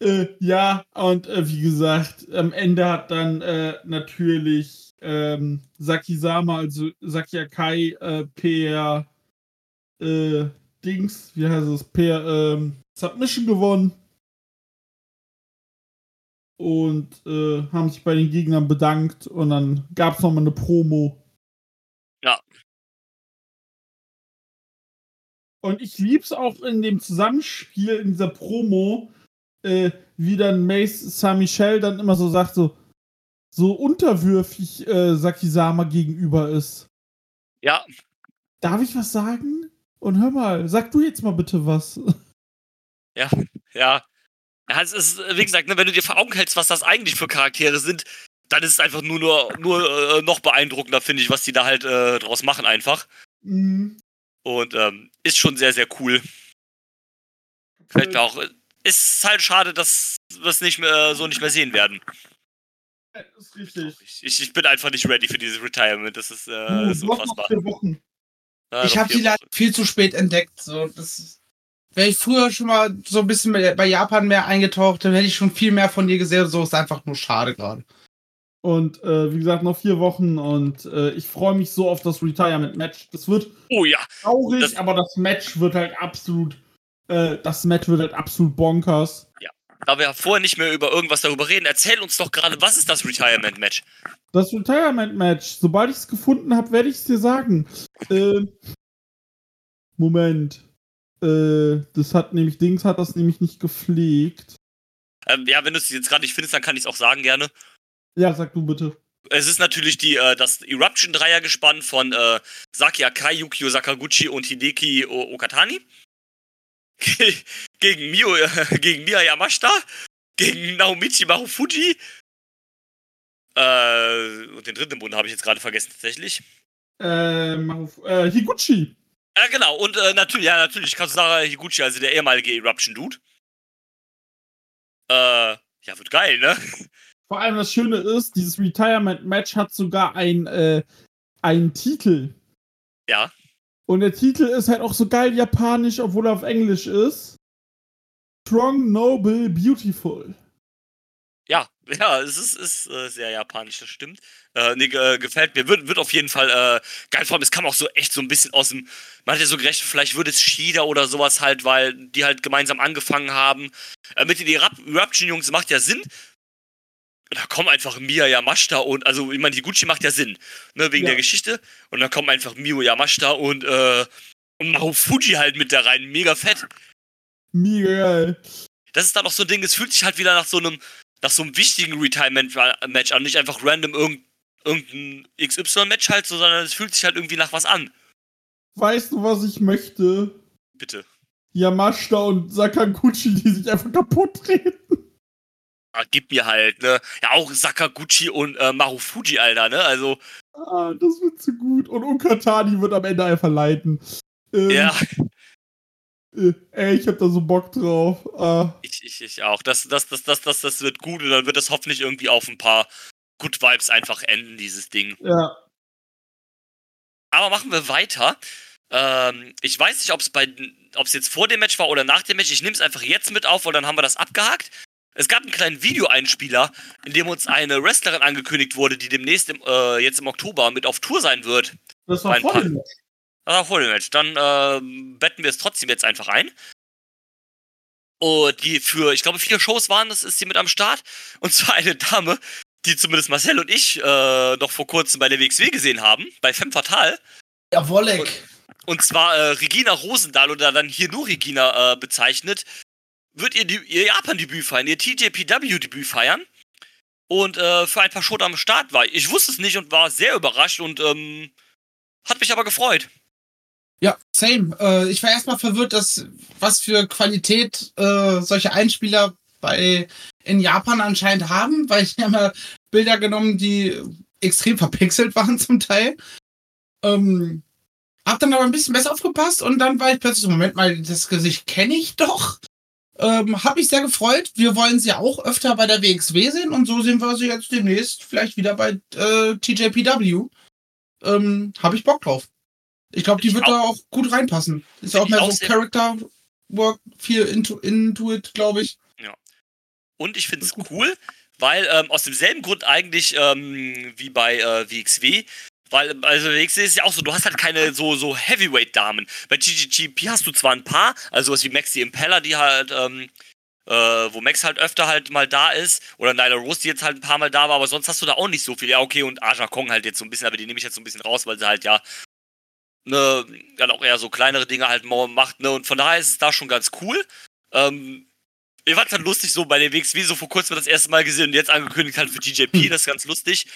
äh, ja, und äh, wie gesagt, am Ende hat dann äh, natürlich ähm, Sakisama, also Saki Akai, äh, per äh, Dings, wie heißt es, per ähm, Submission gewonnen. Und äh, haben sich bei den Gegnern bedankt und dann gab es nochmal eine Promo. Ja. Und ich lieb's auch in dem Zusammenspiel, in dieser Promo, äh, wie dann Mace Saint-Michel dann immer so sagt, so, so unterwürfig äh, Sakisama gegenüber ist. Ja. Darf ich was sagen? Und hör mal, sag du jetzt mal bitte was. Ja, ja. Ja, es ist, wie gesagt, ne, wenn du dir vor Augen hältst, was das eigentlich für Charaktere sind, dann ist es einfach nur, nur, nur äh, noch beeindruckender, finde ich, was die da halt äh, draus machen einfach. Mhm. Und ähm, ist schon sehr, sehr cool. Vielleicht auch. Äh, ist halt schade, dass wir es nicht mehr, so nicht mehr sehen werden. Das ist richtig. Ich, ich bin einfach nicht ready für dieses Retirement. Das ist, äh, das ist unfassbar. Wochen. Ja, ich habe die leider viel zu spät entdeckt. So, das wäre ich früher schon mal so ein bisschen bei Japan mehr eingetaucht, dann hätte ich schon viel mehr von dir gesehen. So ist einfach nur schade gerade. Und äh, wie gesagt, noch vier Wochen und äh, ich freue mich so auf das Retirement-Match. Das wird oh, ja. traurig, das aber das Match wird halt absolut, äh, das Match wird halt absolut bonkers. Ja da wir vorher nicht mehr über irgendwas darüber reden, erzähl uns doch gerade, was ist das Retirement-Match? Das Retirement-Match, sobald ich es gefunden habe, werde ich es dir sagen. Äh, Moment. Äh, das hat nämlich, Dings hat das nämlich nicht gepflegt. Ähm, ja, wenn du es jetzt gerade nicht findest, dann kann ich es auch sagen gerne. Ja, sag du bitte. Es ist natürlich die, äh, das Eruption-Dreiergespann von äh, Saki Akai, Yukio Sakaguchi und Hideki Okatani. gegen Mio, äh, gegen Mia Yamashita, gegen Naomichi Marufuji. Äh, und den dritten Bund habe ich jetzt gerade vergessen, tatsächlich. Äh, Maruf äh, Higuchi. Ja, genau. Und äh, natürlich, ja, natürlich Kazusara Higuchi, also der ehemalige Eruption-Dude. Äh, ja, wird geil, ne? Vor allem das Schöne ist, dieses Retirement-Match hat sogar ein, äh, einen Titel. Ja. Und der Titel ist halt auch so geil japanisch, obwohl er auf Englisch ist. Strong, Noble, Beautiful. Ja, ja, es ist, ist äh, sehr japanisch, das stimmt. Äh, nee, äh, gefällt mir. Wird, wird auf jeden Fall äh, geil. Vor allem, es kam auch so echt so ein bisschen aus dem. Man hat ja so gerechnet, vielleicht würde es Shida oder sowas halt, weil die halt gemeinsam angefangen haben. Äh, mit den Eruption-Jungs macht ja Sinn da kommen einfach Mia Yamashita und, also ich meine, die Gucci macht ja Sinn, ne, wegen ja. der Geschichte. Und dann kommen einfach Mio Yamashita und, äh, und Marufuji halt mit da rein. Mega fett. Mega geil. Das ist dann auch so ein Ding, es fühlt sich halt wieder nach so einem, nach so einem wichtigen Retirement-Match an, nicht einfach random irgend, irgendein XY-Match halt, so, sondern es fühlt sich halt irgendwie nach was an. Weißt du, was ich möchte? Bitte. Yamashita und Sakaguchi, die sich einfach kaputt treten. Ah, gib mir halt, ne? Ja, auch Sakaguchi und äh, Marufuji, Alter, ne? Also. Ah, das wird zu gut. Und Unkatani wird am Ende einfach leiten. Ähm, ja. Ey, ich hab da so Bock drauf. Ah. Ich, ich, ich auch. Das, das, das, das, das, das wird gut und dann wird das hoffentlich irgendwie auf ein paar Good Vibes einfach enden, dieses Ding. Ja. Aber machen wir weiter. Ähm, ich weiß nicht, ob es bei, ob es jetzt vor dem Match war oder nach dem Match. Ich nehme es einfach jetzt mit auf, weil dann haben wir das abgehakt. Es gab einen kleinen Videoeinspieler, in dem uns eine Wrestlerin angekündigt wurde, die demnächst im, äh, jetzt im Oktober mit auf Tour sein wird. Das war vor dem Match. Das war vor dem Match. Dann äh, betten wir es trotzdem jetzt einfach ein. Und die für, ich glaube, vier Shows waren, das ist sie mit am Start. Und zwar eine Dame, die zumindest Marcel und ich äh, noch vor kurzem bei der WXW gesehen haben, bei Femme Fatale. Ja, Wolleck. Und, und zwar äh, Regina Rosendahl oder dann hier nur Regina äh, bezeichnet, wird ihr, ihr Japan-Debüt feiern, ihr TJPW-Debüt feiern. Und äh, für ein paar Shows am Start war. Ich wusste es nicht und war sehr überrascht und ähm, hat mich aber gefreut. Ja, same. Äh, ich war erstmal verwirrt, dass was für Qualität äh, solche Einspieler bei in Japan anscheinend haben, weil ich habe Bilder genommen, die extrem verpixelt waren zum Teil. Ähm, hab dann aber ein bisschen besser aufgepasst und dann war ich plötzlich Moment mal, das Gesicht kenne ich doch. Ähm, hab mich sehr gefreut. Wir wollen sie auch öfter bei der WXW sehen und so sehen wir sie jetzt demnächst vielleicht wieder bei äh, TJPW. Ähm, hab ich Bock drauf. Ich glaube, die ich wird auch, da auch gut reinpassen. Ist auch mehr so Character Work, viel into, into it, glaube ich. Ja. Und ich finde es cool, weil ähm, aus demselben Grund eigentlich ähm, wie bei äh, WXW weil, also sehe es ja auch so, du hast halt keine so, so Heavyweight-Damen. Bei GGGP hast du zwar ein paar, also was wie Max die Impeller, die halt, ähm, äh, wo Max halt öfter halt mal da ist, oder Nyla Rose, die jetzt halt ein paar Mal da war, aber sonst hast du da auch nicht so viel. Ja, okay, und Aja Kong halt jetzt so ein bisschen, aber die nehme ich jetzt so ein bisschen raus, weil sie halt ja ne, dann auch eher so kleinere Dinge halt macht, ne, und von daher ist es da schon ganz cool. Ähm, ich fand es halt lustig, so bei den WXW so vor kurzem das erste Mal gesehen und jetzt angekündigt halt für TJP, das ist ganz lustig.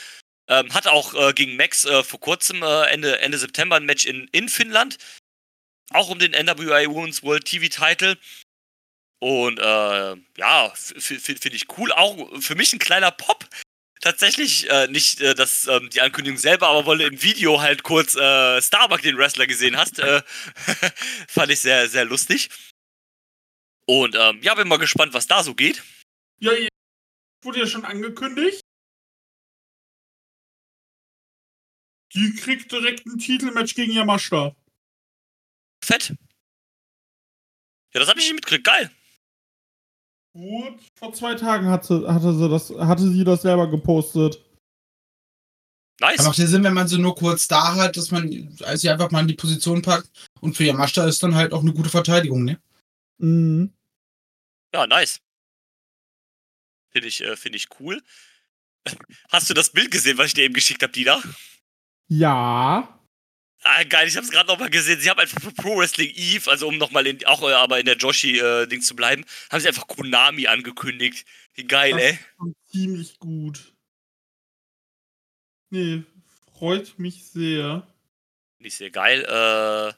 Ähm, hatte auch äh, gegen Max äh, vor kurzem, äh, Ende, Ende September, ein Match in, in Finnland. Auch um den NWA Women's World TV Title. Und äh, ja, finde ich cool. Auch für mich ein kleiner Pop. Tatsächlich äh, nicht äh, das, ähm, die Ankündigung selber, aber weil du im Video halt kurz äh, Starbuck den Wrestler gesehen hast, äh, fand ich sehr, sehr lustig. Und ähm, ja, bin mal gespannt, was da so geht. Ja, wurde ja schon angekündigt. Die kriegt direkt ein Titelmatch gegen Yamashita. Fett. Ja, das habe ich nicht mitgekriegt. Geil. Gut, vor zwei Tagen hatte, hatte, sie das, hatte sie das selber gepostet. Nice. Macht ja Sinn, wenn man sie nur kurz da hat, dass man sie einfach mal in die Position packt. Und für Yamashita ist dann halt auch eine gute Verteidigung, ne? Mhm. Ja, nice. Finde ich, äh, find ich cool. Hast du das Bild gesehen, was ich dir eben geschickt habe, Dina? Ja. Ah, geil, ich hab's gerade nochmal gesehen. Sie haben einfach für Pro Wrestling Eve, also um nochmal auch äh, aber in der Joshi-Ding äh, zu bleiben, haben sie einfach Konami angekündigt. Wie geil, das ey. ziemlich gut. Nee, freut mich sehr. Nicht sehr geil. Äh,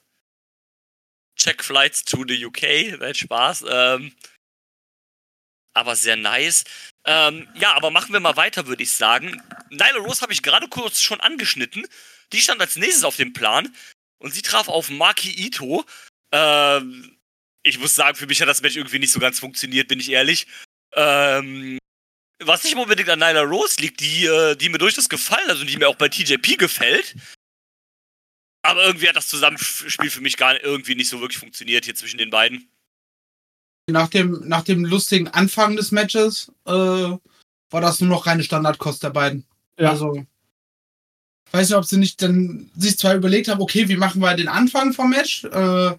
check Flights to the UK, wird Spaß. Ähm, aber sehr nice. Ähm, ja, aber machen wir mal weiter, würde ich sagen. Nyla Rose habe ich gerade kurz schon angeschnitten. Die stand als nächstes auf dem Plan. Und sie traf auf Maki Ito. Ähm, ich muss sagen, für mich hat das Match irgendwie nicht so ganz funktioniert, bin ich ehrlich. Ähm, was nicht unbedingt an Nyla Rose liegt, die, äh, die mir durchaus gefallen, also die mir auch bei TJP gefällt. Aber irgendwie hat das Zusammenspiel für mich gar irgendwie nicht so wirklich funktioniert hier zwischen den beiden nach dem, nach dem lustigen Anfang des Matches äh, war das nur noch reine Standardkost der beiden. Ja. Also, weiß nicht, ob sie nicht dann sich zwar überlegt haben, okay, wie machen wir den Anfang vom Match? Äh,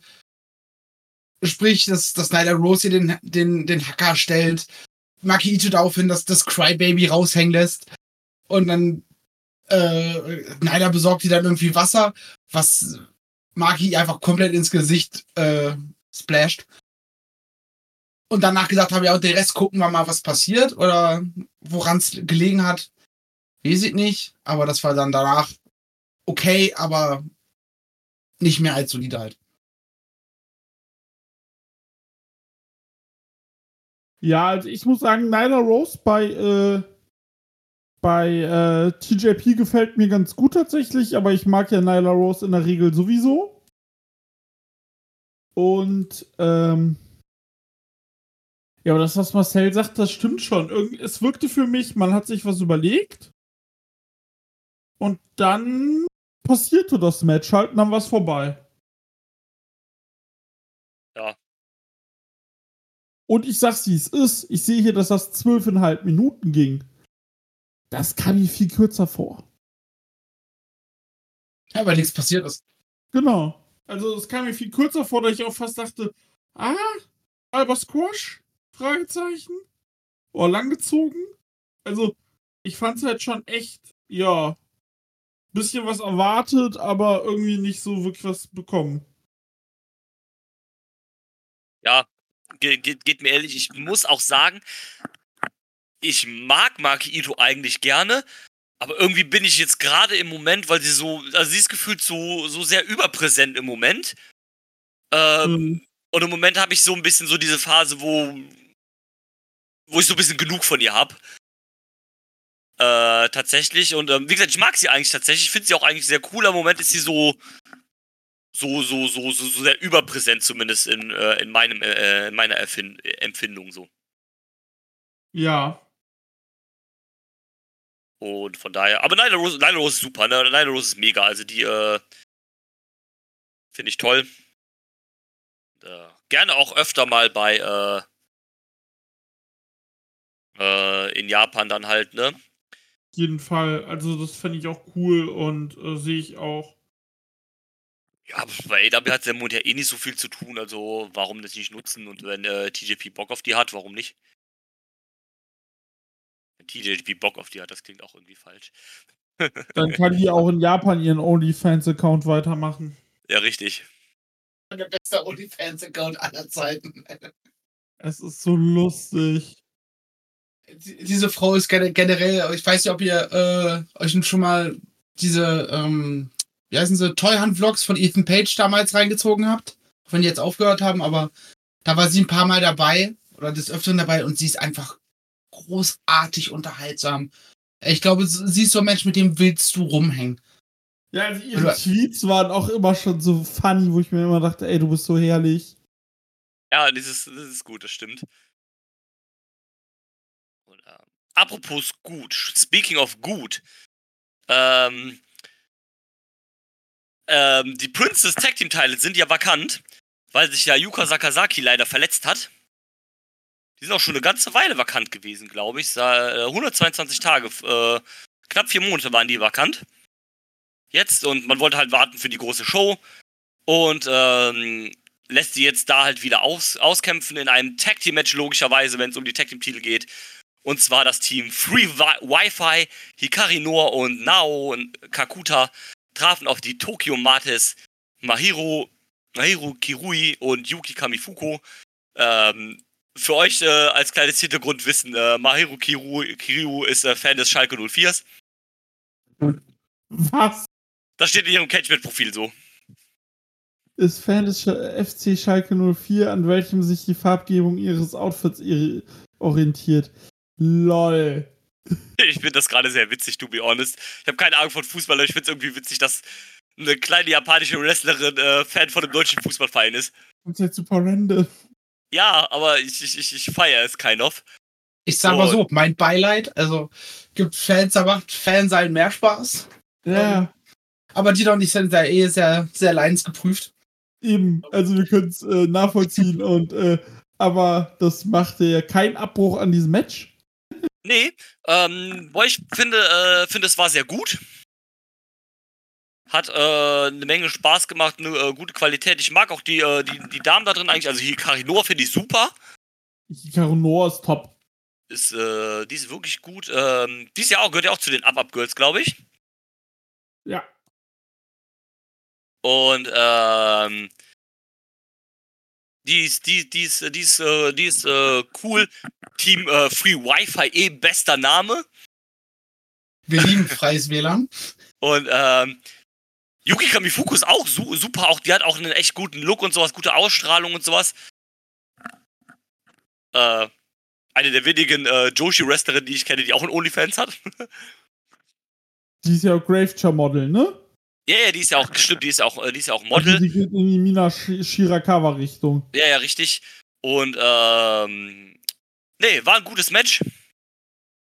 sprich, dass, dass Nyla Rose hier den, den, den Hacker stellt, Maki Ito darauf hin, dass das Crybaby raushängen lässt und dann äh, Nyla besorgt die dann irgendwie Wasser, was Maki einfach komplett ins Gesicht äh, splasht und danach gesagt habe, ja, den Rest gucken wir mal, was passiert oder woran es gelegen hat. Weiß ich nicht, aber das war dann danach okay, aber nicht mehr als solide halt. Ja, also ich muss sagen, Nyla Rose bei, äh, bei äh, TJP gefällt mir ganz gut tatsächlich, aber ich mag ja Nyla Rose in der Regel sowieso. Und ähm, ja, aber das, was Marcel sagt, das stimmt schon. Irgend es wirkte für mich, man hat sich was überlegt. Und dann passierte das Match halt und dann war es vorbei. Ja. Und ich sag's, wie es ist. Ich sehe hier, dass das zwölfeinhalb Minuten ging. Das kam mir viel kürzer vor. Ja, weil nichts passiert ist. Genau. Also es kam mir viel kürzer vor, da ich auch fast dachte, ah, Alba Squash? Fragezeichen? Oh, langgezogen? Also, ich fand's halt schon echt, ja, bisschen was erwartet, aber irgendwie nicht so wirklich was bekommen. Ja, ge ge geht mir ehrlich, ich muss auch sagen, ich mag Maki Ito eigentlich gerne, aber irgendwie bin ich jetzt gerade im Moment, weil sie so, also sie ist gefühlt so, so sehr überpräsent im Moment. Ähm, mhm. Und im Moment habe ich so ein bisschen so diese Phase, wo, wo ich so ein bisschen genug von ihr habe. Äh, tatsächlich. Und ähm, wie gesagt, ich mag sie eigentlich tatsächlich. Ich finde sie auch eigentlich sehr cool. Im Moment ist sie so, so, so, so, so, so sehr überpräsent, zumindest in, äh, in, meinem, äh, in meiner Erfind Empfindung so. Ja, und von daher, aber Nyla Rose, Nyla Rose ist super, ne? Nyla Rose ist mega, also die äh, finde ich toll. Äh, gerne auch öfter mal bei äh, äh, in Japan dann halt, ne? Jeden Fall, also das fände ich auch cool und äh, sehe ich auch. Ja, bei AW hat der Mond ja eh nicht so viel zu tun, also warum das nicht nutzen und wenn äh, TJP Bock auf die hat, warum nicht? TJP Bock auf die hat, das klingt auch irgendwie falsch. Dann kann die auch in Japan ihren OnlyFans-Account weitermachen. Ja, richtig. Der beste OnlyFans-Account aller Zeiten. Es ist so lustig. Diese Frau ist generell, ich weiß nicht, ob ihr äh, euch schon mal diese, ähm, wie heißen sie, Toyhand-Vlogs von Ethan Page damals reingezogen habt. Wenn die jetzt aufgehört haben, aber da war sie ein paar Mal dabei oder des Öfteren dabei und sie ist einfach großartig unterhaltsam. Ich glaube, sie ist so ein Mensch, mit dem willst du rumhängen. Ja, also ihre also, Tweets waren auch immer schon so funny, wo ich mir immer dachte, ey, du bist so herrlich. Ja, das ist, das ist gut, das stimmt. Äh, apropos gut, speaking of gut, ähm, ähm, die Princess Tag Team Teile sind ja vakant, weil sich ja Yuka Sakazaki leider verletzt hat. Die sind auch schon eine ganze Weile vakant gewesen, glaube ich. 122 äh, Tage, äh, knapp vier Monate waren die vakant. Jetzt und man wollte halt warten für die große Show und ähm, lässt sie jetzt da halt wieder aus, auskämpfen in einem Tag Team Match logischerweise, wenn es um die Tag Team Titel geht. Und zwar das Team Free Wi-Fi, Hikari Noah und Nao und Kakuta trafen auf die Tokyo Mates, Mahiro, Mahiro Kirui und Yuki Kamifuko. Ähm, für euch äh, als kleines Hintergrundwissen, äh, Mahiro Kiru, Kiryu ist äh, Fan des Schalke 04s. Was? Das steht in ihrem Catchment-Profil so. Ist Fan des FC Schalke 04, an welchem sich die Farbgebung ihres Outfits orientiert. LOL. Ich finde das gerade sehr witzig, to be honest. Ich habe keine Ahnung von Fußball, aber ich finde es irgendwie witzig, dass eine kleine japanische Wrestlerin äh, Fan von einem deutschen Fußballverein ist. Das ist jetzt super random. Ja, aber ich, ich, ich, ich feiere es kind of. Ich sag mal so, mein Beileid, also gibt Fans, aber Fans sein mehr Spaß. Ja. Ähm, aber die doch nicht sind ja eh sehr, sehr leidensgeprüft. Eben, also wir können es äh, nachvollziehen und äh, aber das machte ja keinen Abbruch an diesem Match. Nee, ähm, boah, ich finde, äh, finde es war sehr gut. Hat äh, eine Menge Spaß gemacht, eine äh, gute Qualität. Ich mag auch die, äh, die, die Damen da drin eigentlich. Also Hikari Noah finde ich super. Hikari Noah ist top. Ist, äh, die ist wirklich gut. Ähm, die ist ja auch, gehört ja auch zu den Up-Up-Girls, glaube ich. Ja. Und ähm, die ist, die, die ist, die ist, äh, die ist äh, cool. Team äh, Free Wi-Fi, eh bester Name. Wir lieben freies WLAN. Und ähm, Yuki Kamifuku ist auch su super, auch die hat auch einen echt guten Look und sowas, gute Ausstrahlung und sowas. Äh, eine der wenigen äh, Joshi-Wrestlerinnen, die ich kenne, die auch einen OnlyFans hat. die ist ja auch Gravechair-Model, ne? Ja, ja, die ist ja auch, stimmt, die ist ja auch, äh, die ist ja auch Model. Also die geht in die Mina Shirakawa-Richtung. Ja, ja, richtig. Und, ähm, nee, war ein gutes Match.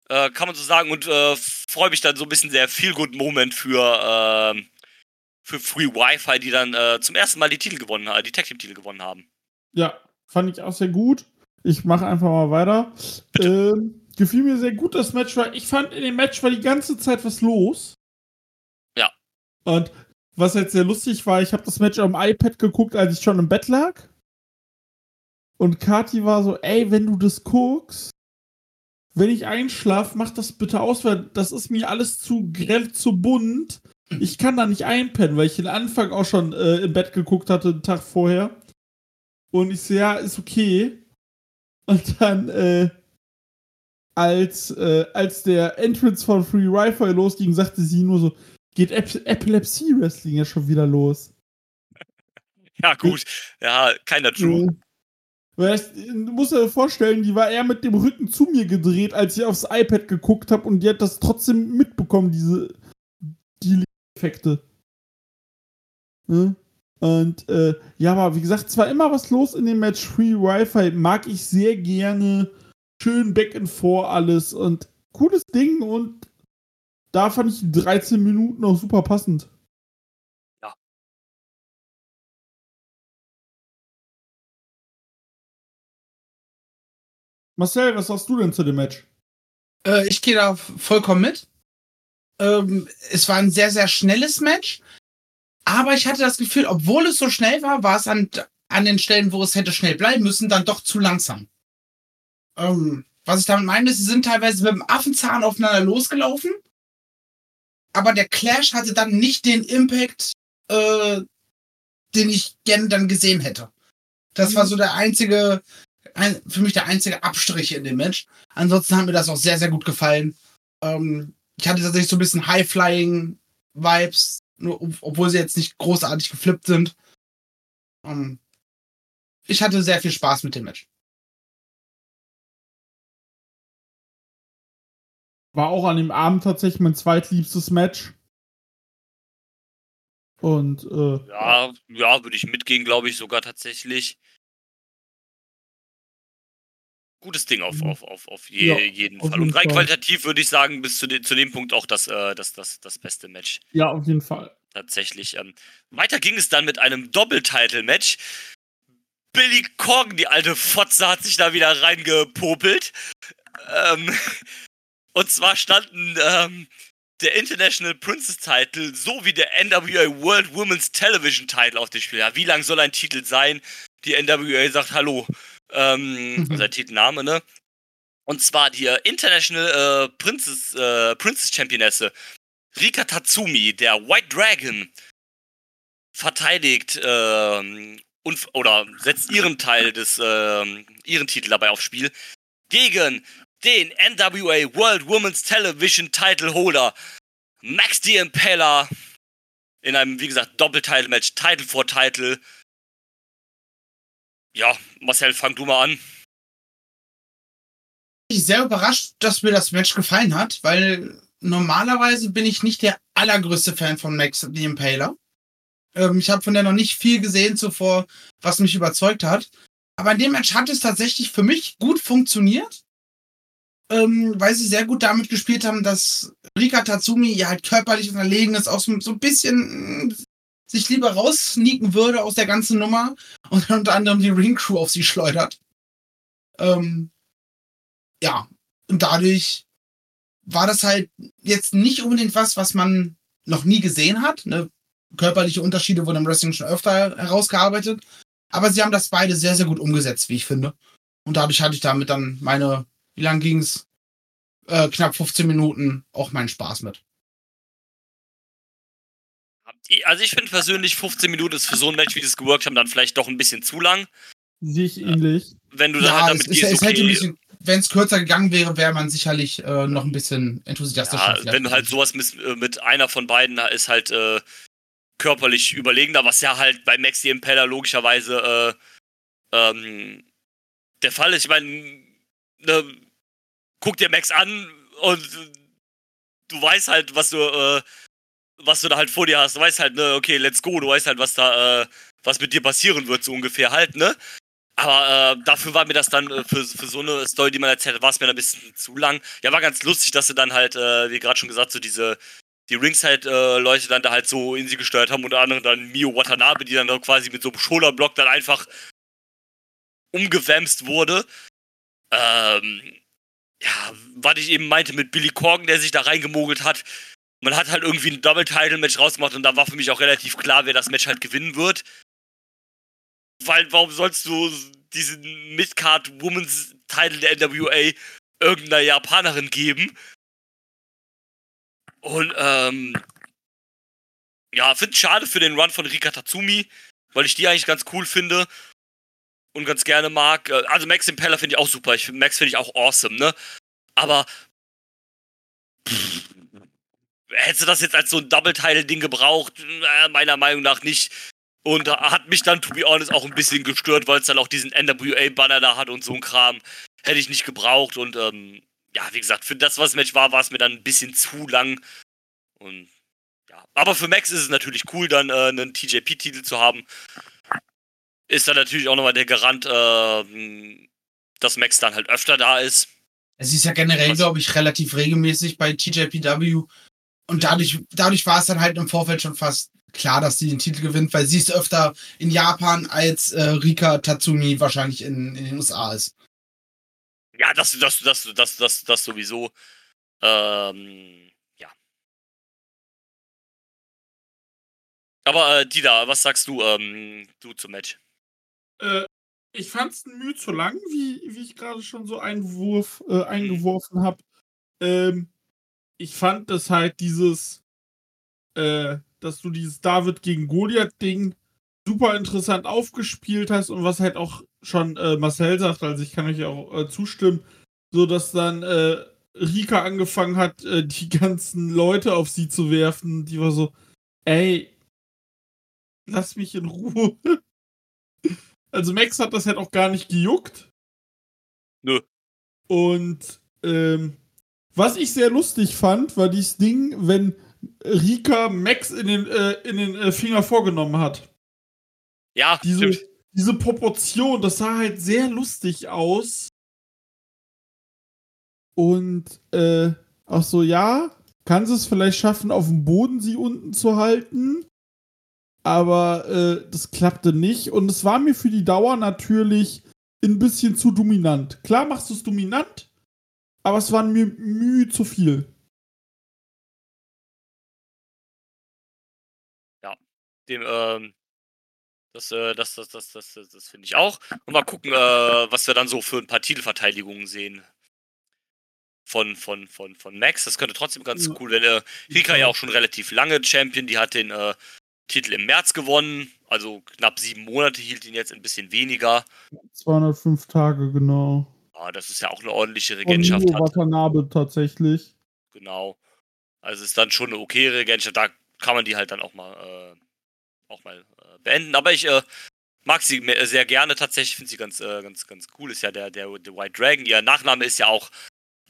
Äh, kann man so sagen. Und äh, freue mich dann so ein bisschen sehr viel Good Moment für, ähm, für Free Wi-Fi, die dann äh, zum ersten Mal die Titel gewonnen haben, die Tag Team Titel gewonnen haben. Ja, fand ich auch sehr gut. Ich mache einfach mal weiter. Ähm, gefiel mir sehr gut das Match, weil ich fand, in dem Match war die ganze Zeit was los. Und was jetzt sehr lustig war, ich habe das Match am iPad geguckt, als ich schon im Bett lag. Und Kati war so, ey, wenn du das guckst, wenn ich einschlafe, mach das bitte aus, weil das ist mir alles zu grell, zu bunt. Ich kann da nicht einpennen, weil ich den Anfang auch schon äh, im Bett geguckt hatte, den Tag vorher. Und ich so, ja, ist okay. Und dann, äh, als, äh, als der Entrance von Free Wi-Fi losging, sagte sie nur so, geht Ep Epilepsie Wrestling ja schon wieder los. Ja, gut. Ja, keiner True. Weißt, du musst dir vorstellen, die war eher mit dem Rücken zu mir gedreht, als ich aufs iPad geguckt habe und die hat das trotzdem mitbekommen, diese die Effekte. Hm? Und äh, ja, aber wie gesagt, zwar immer was los in dem Match Free Wi-Fi, mag ich sehr gerne. Schön back and vor alles und cooles Ding und da fand ich 13 Minuten auch super passend. Ja. Marcel, was sagst du denn zu dem Match? Äh, ich gehe da vollkommen mit. Ähm, es war ein sehr, sehr schnelles Match. Aber ich hatte das Gefühl, obwohl es so schnell war, war es an, an den Stellen, wo es hätte schnell bleiben müssen, dann doch zu langsam. Ähm, was ich damit meine, sie sind teilweise mit dem Affenzahn aufeinander losgelaufen aber der Clash hatte dann nicht den Impact, äh, den ich gerne dann gesehen hätte. Das war so der einzige, ein, für mich der einzige Abstrich in dem Match. Ansonsten hat mir das auch sehr, sehr gut gefallen. Ähm, ich hatte tatsächlich so ein bisschen High-Flying-Vibes, obwohl sie jetzt nicht großartig geflippt sind. Ähm, ich hatte sehr viel Spaß mit dem Match. War auch an dem Abend tatsächlich mein zweitliebstes Match. Und äh, ja, ja, würde ich mitgehen, glaube ich sogar tatsächlich. Gutes Ding auf, mhm. auf, auf, auf je, ja, jeden auf Fall. Jeden Und rein Fall. qualitativ würde ich sagen, bis zu, de, zu dem Punkt auch das, äh, das, das, das beste Match. Ja, auf jeden Fall. Tatsächlich. Ähm, weiter ging es dann mit einem Doppeltitle-Match. Billy Corgan, die alte Fotze, hat sich da wieder reingepopelt. Ähm, und zwar standen ähm, der International Princess Title sowie der NWA World Women's Television Title auf dem Spiel. Ja, wie lang soll ein Titel sein? Die NWA sagt Hallo. Ähm, mhm. Sein Titelname, ne? Und zwar die äh, International äh, Princess, äh, Princess Championesse Rika Tatsumi, der White Dragon, verteidigt ähm, und, oder setzt ihren Teil des, ähm, ihren Titel dabei aufs Spiel gegen den NWA World Women's Television Title Holder Max D. Impaler in einem, wie gesagt, Doppeltitle-Match, Title for Title. Ja, Marcel, fang du mal an. Ich bin sehr überrascht, dass mir das Match gefallen hat, weil normalerweise bin ich nicht der allergrößte Fan von Max D. Impaler. Ähm, ich habe von der noch nicht viel gesehen zuvor, was mich überzeugt hat. Aber in dem Match hat es tatsächlich für mich gut funktioniert ähm, weil sie sehr gut damit gespielt haben, dass Rika Tatsumi ja halt körperlich unterlegen ist, auch so, so ein bisschen äh, sich lieber raussneaken würde aus der ganzen Nummer und unter anderem die Ring Crew auf sie schleudert. Ähm, ja, und dadurch war das halt jetzt nicht unbedingt was, was man noch nie gesehen hat. Ne? Körperliche Unterschiede wurden im Wrestling schon öfter herausgearbeitet. Aber sie haben das beide sehr, sehr gut umgesetzt, wie ich finde. Und dadurch hatte ich damit dann meine wie lang ging's? Äh, knapp 15 Minuten, auch meinen Spaß mit. Also ich finde persönlich 15 Minuten ist für so ein Match, wie das geworkt haben, dann vielleicht doch ein bisschen zu lang. Sehe ich ähnlich. Wenn du ja, dann halt damit es, gehst, es, okay. wenn es kürzer gegangen wäre, wäre man sicherlich äh, noch ein bisschen enthusiastischer. Ja, wenn du halt sowas mit, äh, mit einer von beiden ist halt äh, körperlich überlegender, was ja halt bei Maxi Impeller logischerweise äh, ähm, der Fall ist. Ich meine, ne, guck dir Max an und du weißt halt, was du, äh, was du da halt vor dir hast. Du weißt halt, ne, okay, let's go, du weißt halt, was da, äh, was mit dir passieren wird, so ungefähr halt, ne? Aber äh, dafür war mir das dann äh, für, für so eine Story, die man erzählt hat, war es mir dann ein bisschen zu lang. Ja, war ganz lustig, dass sie dann halt, äh, wie gerade schon gesagt, so diese die Ringside-Leute dann da halt so in sie gesteuert haben, unter anderem dann Mio Watanabe, die dann quasi mit so einem Shoulderblock dann einfach umgewämst wurde. ähm, ja, was ich eben meinte mit Billy Corgan, der sich da reingemogelt hat. Man hat halt irgendwie ein Double-Title-Match rausgemacht und da war für mich auch relativ klar, wer das Match halt gewinnen wird. Weil, warum sollst du diesen Midcard Women's Title der NWA irgendeiner Japanerin geben? Und, ähm, ja, finde schade für den Run von Rika Tatsumi, weil ich die eigentlich ganz cool finde und ganz gerne mag. Äh, also Max Impeller finde ich auch super. Ich, Max finde ich auch awesome, ne? Aber pff, hättest du das jetzt als so ein Double-Title-Ding gebraucht? Äh, meiner Meinung nach nicht. Und hat mich dann, to be honest, auch ein bisschen gestört, weil es dann auch diesen NWA-Banner da hat und so ein Kram. Hätte ich nicht gebraucht. Und ähm, ja, wie gesagt, für das, was das Match war, war es mir dann ein bisschen zu lang. Und ja, aber für Max ist es natürlich cool, dann äh, einen TJP-Titel zu haben ist dann natürlich auch nochmal der Garant, äh, dass Max dann halt öfter da ist. Es ist ja generell, glaube ich, relativ regelmäßig bei TJPW. Und dadurch, dadurch war es dann halt im Vorfeld schon fast klar, dass sie den Titel gewinnt, weil sie ist öfter in Japan als äh, Rika Tatsumi wahrscheinlich in, in den USA ist. Ja, das, das, das, das, das, das sowieso. Ähm, ja. Aber äh, Dida, was sagst du, ähm, du zum Match? Äh, ich fand es ein Mühe zu lang, wie, wie ich gerade schon so einen Wurf äh, eingeworfen habe. Ähm, ich fand das halt dieses, äh, dass du dieses David gegen Goliath-Ding super interessant aufgespielt hast und was halt auch schon äh, Marcel sagt, also ich kann euch auch äh, zustimmen, so dass dann äh, Rika angefangen hat, äh, die ganzen Leute auf sie zu werfen. Die war so, ey, lass mich in Ruhe. Also Max hat das halt auch gar nicht gejuckt. Nö. Und ähm, was ich sehr lustig fand, war dieses Ding, wenn Rika Max in den, äh, in den äh, Finger vorgenommen hat. Ja, diese, stimmt. diese Proportion, das sah halt sehr lustig aus. Und äh, ach so, ja, kann sie es vielleicht schaffen, auf dem Boden sie unten zu halten? Aber äh, das klappte nicht und es war mir für die Dauer natürlich ein bisschen zu dominant. Klar machst du es dominant, aber es waren mir mühe zu viel. Ja, dem, ähm, das, äh, das, das, das, das, das, das finde ich auch. Und mal gucken, äh, was wir dann so für ein paar Titelverteidigungen sehen. Von, von, von, von Max. Das könnte trotzdem ganz ja. cool werden. Äh, Rika ja auch schon relativ lange Champion. Die hat den äh, Titel im März gewonnen, also knapp sieben Monate hielt ihn jetzt ein bisschen weniger. 205 Tage, genau. Ja, das ist ja auch eine ordentliche Regentschaft. Von Watanabe tatsächlich. Genau. Also ist dann schon eine okay Regentschaft, da kann man die halt dann auch mal, äh, auch mal äh, beenden. Aber ich äh, mag sie sehr gerne tatsächlich, finde sie ganz, äh, ganz, ganz cool. Ist ja der, der, der White Dragon. Ihr Nachname ist ja auch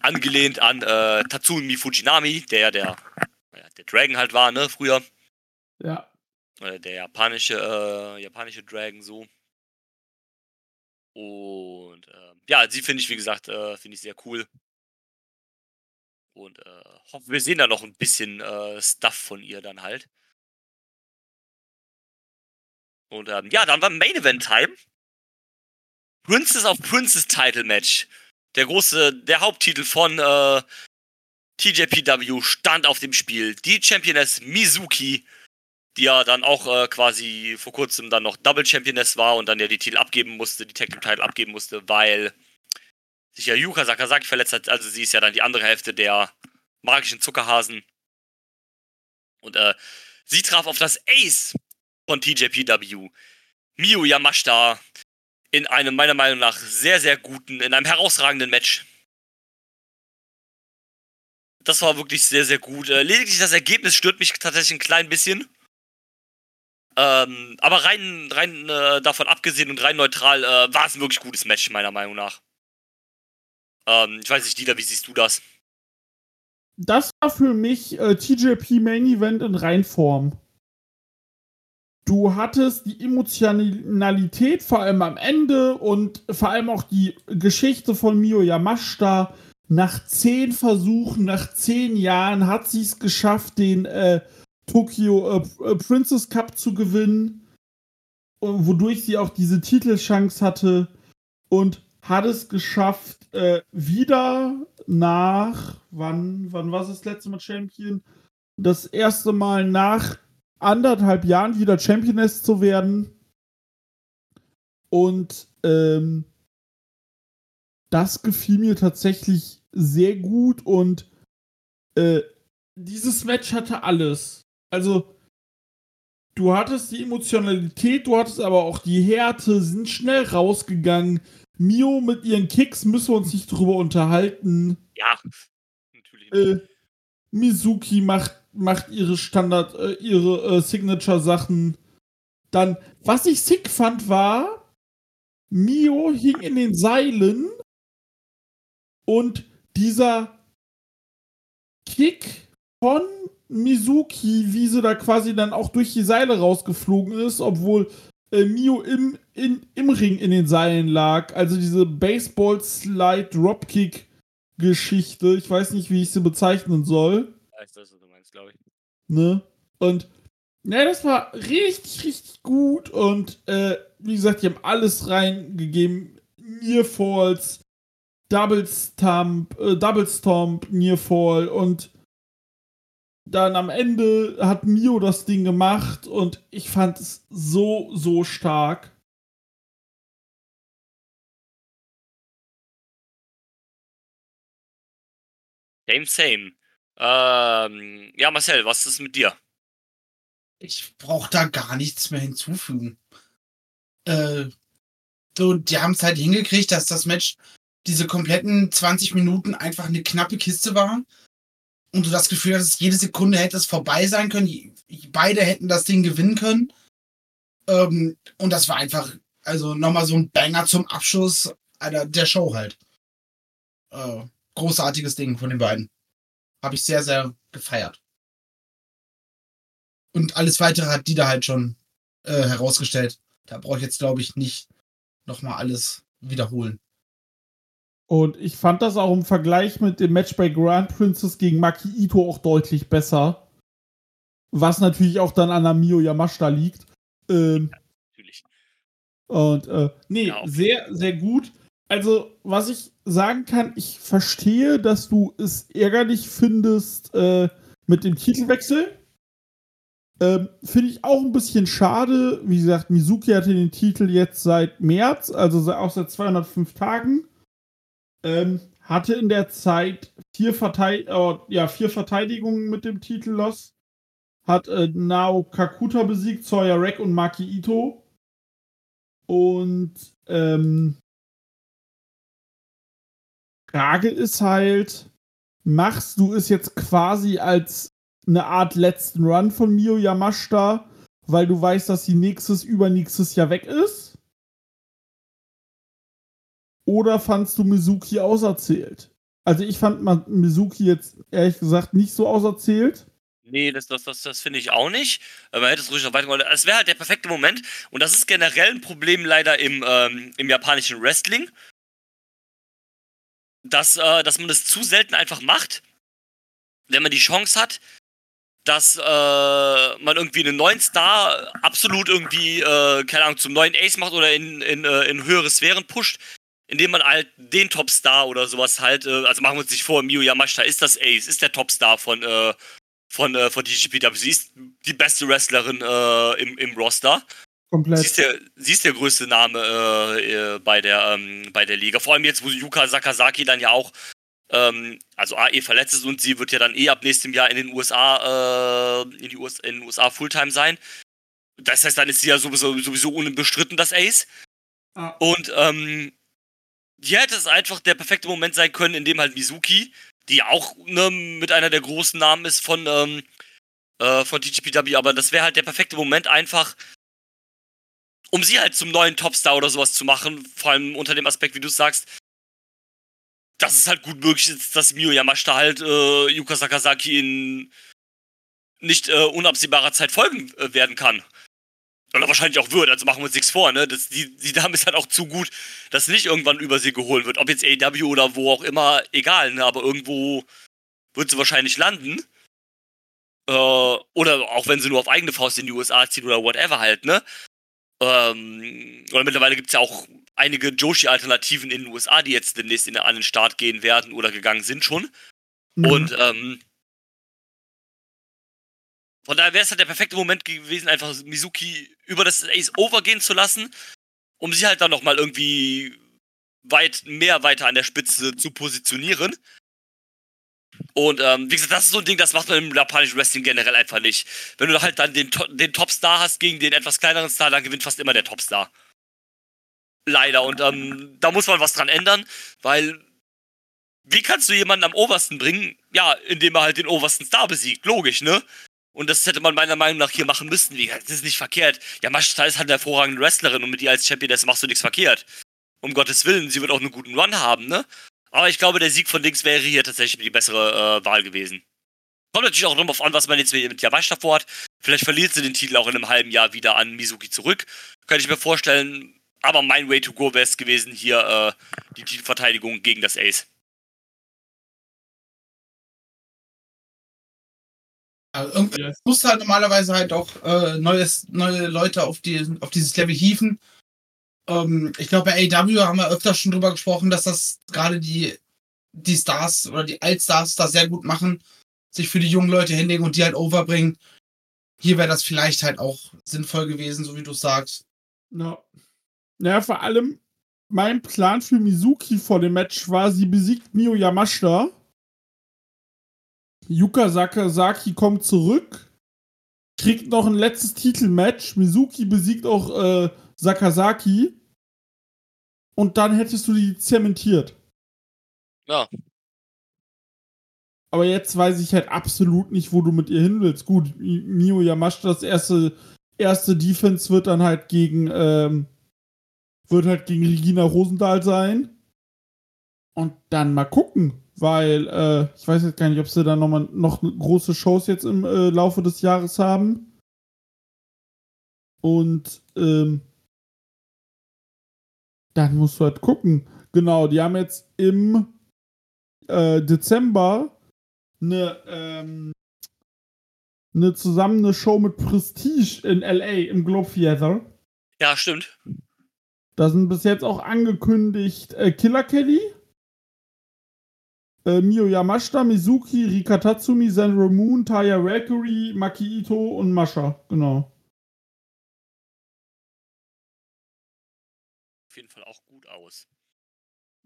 angelehnt an äh, Tatsumi Fujinami, der ja der, der Dragon halt war, ne, früher. Ja. Äh, der japanische, äh, japanische Dragon so. Und äh, ja, sie finde ich, wie gesagt, äh, finde ich sehr cool. Und äh, wir sehen da noch ein bisschen äh, Stuff von ihr dann halt. Und ähm, ja, dann war Main Event Time. Princess of Princess Title Match. Der große, der Haupttitel von äh, TJPW stand auf dem Spiel. Die Championess Mizuki die ja dann auch äh, quasi vor kurzem dann noch Double Championess war und dann ja die Titel abgeben musste, die Tag Team Titel abgeben musste, weil sich ja Yuka Sakazaki verletzt hat. Also sie ist ja dann die andere Hälfte der magischen Zuckerhasen. Und äh, sie traf auf das Ace von TJPW, Miyu Yamashita, in einem meiner Meinung nach sehr, sehr guten, in einem herausragenden Match. Das war wirklich sehr, sehr gut. Äh, lediglich das Ergebnis stört mich tatsächlich ein klein bisschen. Ähm, aber rein, rein äh, davon abgesehen und rein neutral äh, war es ein wirklich gutes Match, meiner Meinung nach. Ähm, ich weiß nicht, Dieter, wie siehst du das? Das war für mich äh, TJP Main Event in Reinform. Du hattest die Emotionalität vor allem am Ende und vor allem auch die Geschichte von Mio Yamashita. Nach zehn Versuchen, nach zehn Jahren hat sie es geschafft, den äh, Tokyo äh, äh, Princess Cup zu gewinnen, wodurch sie auch diese Titelchance hatte. Und hat es geschafft, äh, wieder nach, wann, wann war es das letzte Mal Champion? Das erste Mal nach anderthalb Jahren wieder Championess zu werden. Und ähm, das gefiel mir tatsächlich sehr gut und äh, dieses Match hatte alles. Also, du hattest die Emotionalität, du hattest aber auch die Härte, sind schnell rausgegangen. Mio mit ihren Kicks müssen wir uns nicht drüber unterhalten. Ja, natürlich. Äh, Mizuki macht, macht ihre Standard, äh, ihre äh, Signature-Sachen. Dann, was ich sick fand, war, Mio hing in den Seilen und dieser Kick von Mizuki, wie sie da quasi dann auch durch die Seile rausgeflogen ist, obwohl äh, Mio im, in, im Ring in den Seilen lag. Also diese Baseball-Slide-Dropkick-Geschichte. Ich weiß nicht, wie ich sie bezeichnen soll. Weiß das, was du meinst, glaube ich. Ne? Und ne, das war richtig, richtig gut. Und äh, wie gesagt, die haben alles reingegeben. Nearfalls, Double Stomp, äh, Double Stomp, Nearfall und dann am Ende hat Mio das Ding gemacht und ich fand es so, so stark. Same, same. Ähm, ja, Marcel, was ist mit dir? Ich brauche da gar nichts mehr hinzufügen. Äh, so, die haben es halt hingekriegt, dass das Match diese kompletten 20 Minuten einfach eine knappe Kiste war. Und du das Gefühl hattest, jede Sekunde hätte es vorbei sein können. Beide hätten das Ding gewinnen können. Ähm, und das war einfach, also nochmal so ein Banger zum Abschluss einer, der Show halt. Äh, großartiges Ding von den beiden. Habe ich sehr, sehr gefeiert. Und alles weitere hat die da halt schon äh, herausgestellt. Da brauche ich jetzt, glaube ich, nicht nochmal alles wiederholen. Und ich fand das auch im Vergleich mit dem Match bei Grand Princess gegen Maki Ito auch deutlich besser. Was natürlich auch dann an Amio Yamashita liegt. Ähm, ja, natürlich. Und äh, nee, ja, sehr, sehr gut. Also, was ich sagen kann, ich verstehe, dass du es ärgerlich findest äh, mit dem Titelwechsel. Ähm, Finde ich auch ein bisschen schade. Wie gesagt, Mizuki hatte den Titel jetzt seit März, also auch seit 205 Tagen. Ähm, hatte in der Zeit vier, Verteid äh, ja, vier Verteidigungen mit dem Titel Loss. Hat äh, Nao Kakuta besiegt, Sawyer Rack und Maki Ito. Und ähm, Frage ist halt, machst du es jetzt quasi als eine Art letzten Run von Mio Yamashita, weil du weißt, dass sie nächstes, übernächstes Jahr weg ist? Oder fandst du Mizuki auserzählt? Also ich fand Mizuki jetzt ehrlich gesagt nicht so auserzählt. Nee, das, das, das, das finde ich auch nicht. Man hätte es ruhig noch weiter wollen. Es wäre halt der perfekte Moment. Und das ist generell ein Problem leider im, ähm, im japanischen Wrestling. Dass, äh, dass man das zu selten einfach macht. Wenn man die Chance hat, dass äh, man irgendwie einen neuen Star absolut irgendwie, äh, keine Ahnung, zum neuen Ace macht oder in, in, äh, in höhere Sphären pusht indem man halt den Topstar oder sowas halt, äh, also machen wir uns nicht vor, Miyu Yamashita ist das Ace, ist der Topstar von, äh, von, äh, von DGPW. Sie ist die beste Wrestlerin äh, im, im Roster. Komplett. Sie ist der, sie ist der größte Name äh, äh, bei, der, ähm, bei der Liga. Vor allem jetzt, wo Yuka Sakazaki dann ja auch, ähm, also AE verletzt ist und sie wird ja dann eh ab nächstem Jahr in den USA, in, die US, in den USA Fulltime sein. Das heißt, dann ist sie ja sowieso, sowieso unbestritten das Ace. Ah. Und ähm, hier hätte es einfach der perfekte Moment sein können, in dem halt Mizuki, die auch ne, mit einer der großen Namen ist von, ähm, äh, von TGPW, aber das wäre halt der perfekte Moment einfach, um sie halt zum neuen Topstar oder sowas zu machen, vor allem unter dem Aspekt, wie du sagst, dass es halt gut möglich ist, dass Miyo Yamashita halt äh, Yuka Sakazaki in nicht äh, unabsehbarer Zeit folgen äh, werden kann. Oder wahrscheinlich auch wird, also machen wir uns nichts vor, ne? Das, die, die Dame ist halt auch zu gut, dass nicht irgendwann über sie geholt wird. Ob jetzt AW oder wo auch immer, egal, ne? Aber irgendwo wird sie wahrscheinlich landen. Äh, oder auch wenn sie nur auf eigene Faust in die USA zieht oder whatever halt, ne? Ähm, oder mittlerweile gibt es ja auch einige Joshi-Alternativen in den USA, die jetzt demnächst in, an den Start gehen werden oder gegangen sind schon. Mhm. Und ähm, von daher wäre es halt der perfekte Moment gewesen, einfach Mizuki über das Ace overgehen zu lassen, um sich halt dann nochmal irgendwie weit mehr weiter an der Spitze zu positionieren. Und ähm, wie gesagt, das ist so ein Ding, das macht man im japanischen Wrestling generell einfach nicht. Wenn du halt dann den, den Topstar hast gegen den etwas kleineren Star, dann gewinnt fast immer der Topstar. Leider. Und ähm, da muss man was dran ändern, weil wie kannst du jemanden am obersten bringen? Ja, indem er halt den obersten Star besiegt. Logisch, ne? Und das hätte man meiner Meinung nach hier machen müssen. Das ist nicht verkehrt. Ja, Maschta ist halt eine hervorragende Wrestlerin und mit ihr als Champion, das machst du nichts verkehrt. Um Gottes Willen, sie wird auch einen guten Run haben, ne? Aber ich glaube, der Sieg von links wäre hier tatsächlich die bessere äh, Wahl gewesen. Kommt natürlich auch darauf an, was man jetzt mit Yamashita vorhat. Vielleicht verliert sie den Titel auch in einem halben Jahr wieder an Mizuki zurück. Könnte ich mir vorstellen. Aber mein Way to go wäre es gewesen, hier äh, die Titelverteidigung gegen das Ace. Also irgendwie muss halt normalerweise halt auch äh, neues, neue Leute auf, die, auf dieses Level hieven. Ähm, ich glaube, bei AW haben wir öfter schon drüber gesprochen, dass das gerade die, die Stars oder die Altstars da sehr gut machen, sich für die jungen Leute hinlegen und die halt overbringen. Hier wäre das vielleicht halt auch sinnvoll gewesen, so wie du sagst. Ja. Naja, vor allem, mein Plan für Mizuki vor dem Match war, sie besiegt Mio Yamashita. Yuka Sakazaki kommt zurück, kriegt noch ein letztes Titelmatch. Mizuki besiegt auch äh, Sakazaki. Und dann hättest du die zementiert. Ja. Aber jetzt weiß ich halt absolut nicht, wo du mit ihr hin willst. Gut, Mio Yamashita, das erste, erste Defense wird dann halt gegen, ähm, wird halt gegen Regina Rosendahl sein. Und dann mal gucken, weil äh, ich weiß jetzt gar nicht, ob sie da noch mal noch große Shows jetzt im äh, Laufe des Jahres haben. Und ähm, dann musst du halt gucken. Genau, die haben jetzt im äh, Dezember eine, ähm, eine zusammen eine Show mit Prestige in LA im Globe Theater. Ja, stimmt. Da sind bis jetzt auch angekündigt äh, Killer Kelly, äh, Mio Yamashita, Mizuki, Rika Tatsumi, Sandra Moon, Taya Valkyrie, Maki Ito und Masha. Genau. Auf jeden Fall auch gut aus.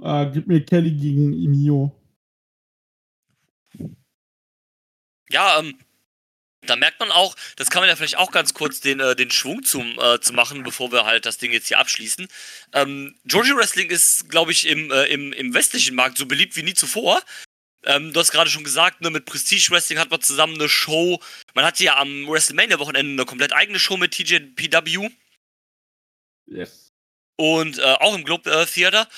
Äh, gib mir Kelly gegen Mio. Ja, ähm, da merkt man auch, das kann man ja vielleicht auch ganz kurz den, äh, den Schwung zum, äh, zu machen, bevor wir halt das Ding jetzt hier abschließen. Ähm, Georgia Wrestling ist, glaube ich, im, äh, im, im westlichen Markt so beliebt wie nie zuvor. Ähm, du hast gerade schon gesagt, ne, mit Prestige Wrestling hat man zusammen eine Show. Man hatte ja am WrestleMania-Wochenende eine komplett eigene Show mit TJPW. Yes. Und äh, auch im Globe Theater.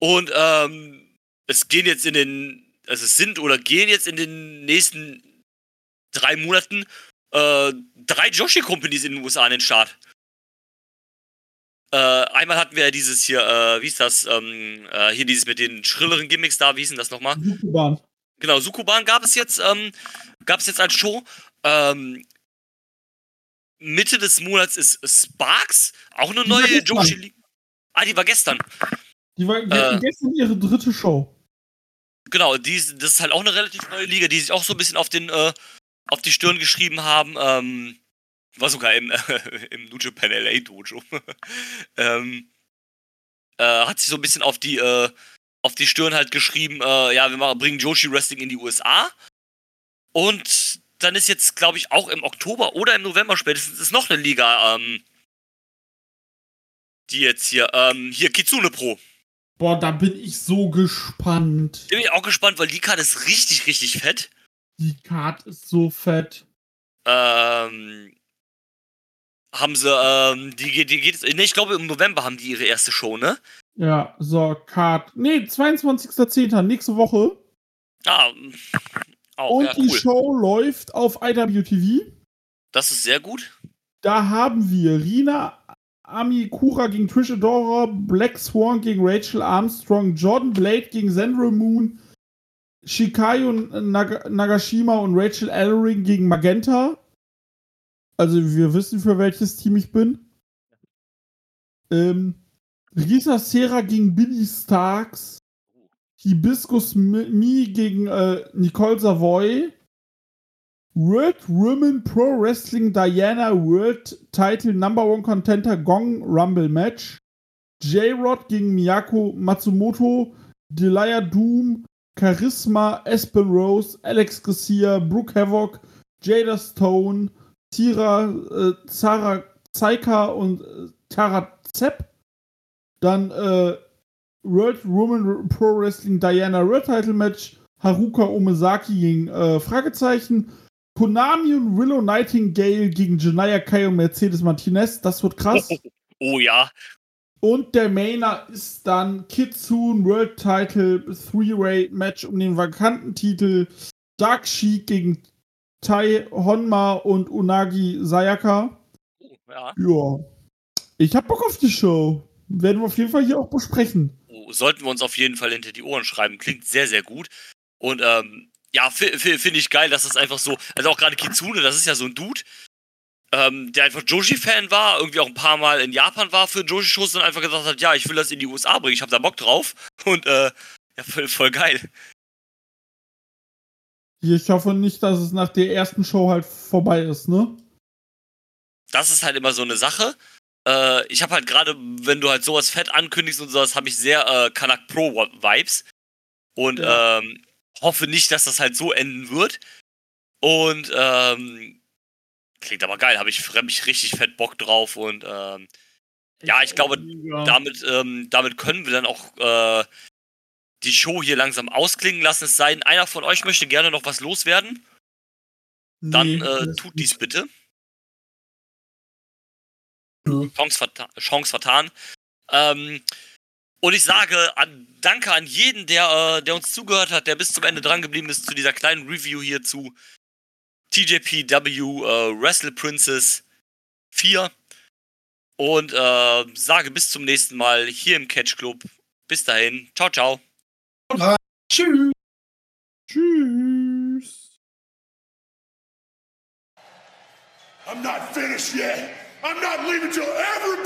Und ähm, es gehen jetzt in den, also es sind oder gehen jetzt in den nächsten drei Monaten äh, drei Joshi-Companies in den USA an den Start. Äh, einmal hatten wir ja dieses hier, äh, wie ist das, ähm, äh, hier dieses mit den schrilleren Gimmicks da, wie hieß denn das nochmal? Sukuban. Genau, Sukuban gab es jetzt, ähm, gab es jetzt als Show. Ähm, Mitte des Monats ist Sparks, auch eine neue Joshi League. Ah, die war gestern. Die war äh, gestern ihre dritte Show. Genau, die, das ist halt auch eine relativ neue Liga, die sich auch so ein bisschen auf den äh, auf die Stirn geschrieben haben. Ähm, war sogar im, äh, im New Japan LA Dojo. ähm, äh, hat sich so ein bisschen auf die, äh, auf die Stirn halt geschrieben, äh, ja, wir machen, bringen Joshi Wrestling in die USA. Und dann ist jetzt, glaube ich, auch im Oktober oder im November spätestens ist noch eine Liga, ähm, die jetzt hier, ähm, hier Kitsune Pro. Boah, da bin ich so gespannt. Bin ich auch gespannt, weil die Karte ist richtig, richtig fett. Die Card ist so fett. Ähm, haben sie, ähm, die, die geht, ne, ich glaube im November haben die ihre erste Show, ne? Ja, so, Card. Ne, 22.10., nächste Woche. Ah, auch, Und ja, cool. die Show läuft auf IWTV. Das ist sehr gut. Da haben wir Rina Amikura gegen Trish Adora, Black Swan gegen Rachel Armstrong, Jordan Blade gegen Sandra Moon, Shikayo Nag Nagashima und Rachel Ellering gegen Magenta. Also wir wissen, für welches Team ich bin. Ähm, Risa Serra gegen Billy Starks. Hibiscus Me gegen äh, Nicole Savoy. World Women Pro Wrestling Diana World Title Number One Contender Gong Rumble Match. J-Rod gegen Miyako Matsumoto. Delia Doom. Charisma, Aspen Rose, Alex Garcia, Brooke Havoc, Jada Stone, Tira, äh, Zara Zaika und äh, Tara Zepp. Dann äh, World Woman Pro Wrestling Diana World Title Match. Haruka Omezaki gegen äh, Fragezeichen. Konami und Willow Nightingale gegen Janaya Kai und Mercedes Martinez. Das wird krass. Oh, oh ja. Und der Mainer ist dann Kitsune World Title Three-Way Match um den vakanten Titel. Dark Sheik gegen Tai Honma und Unagi Sayaka. Oh, ja. Ja. Ich hab Bock auf die Show. Werden wir auf jeden Fall hier auch besprechen. Oh, sollten wir uns auf jeden Fall hinter die Ohren schreiben. Klingt sehr, sehr gut. Und ähm, ja, finde ich geil, dass das einfach so, also auch gerade Kitsune, das ist ja so ein Dude, ähm, der einfach Joshi-Fan war, irgendwie auch ein paar Mal in Japan war für Joshi-Shows und einfach gesagt hat, ja, ich will das in die USA bringen, ich habe da Bock drauf. Und äh, ja, voll, voll geil. Ich hoffe nicht, dass es nach der ersten Show halt vorbei ist, ne? Das ist halt immer so eine Sache. Äh, ich habe halt gerade, wenn du halt sowas fett ankündigst und sowas, habe ich sehr äh, Kanak Pro Vibes. Und ja. ähm, hoffe nicht, dass das halt so enden wird. Und ähm, Klingt aber geil, habe ich, hab ich richtig fett Bock drauf und ähm, ja, ich glaube, damit, ähm, damit können wir dann auch äh, die Show hier langsam ausklingen lassen. Es sei denn, einer von euch möchte gerne noch was loswerden. Nee, dann äh, tut dies bitte. Ja. Chance, verta Chance vertan. Ähm, und ich sage an, danke an jeden, der, äh, der uns zugehört hat, der bis zum Ende dran geblieben ist zu dieser kleinen Review hierzu. TJPW äh, Wrestle Princess 4 und äh, sage bis zum nächsten Mal hier im Catch Club. Bis dahin, ciao, ciao. Tschüss. Tschüss. I'm not finished yet. I'm not leaving till everybody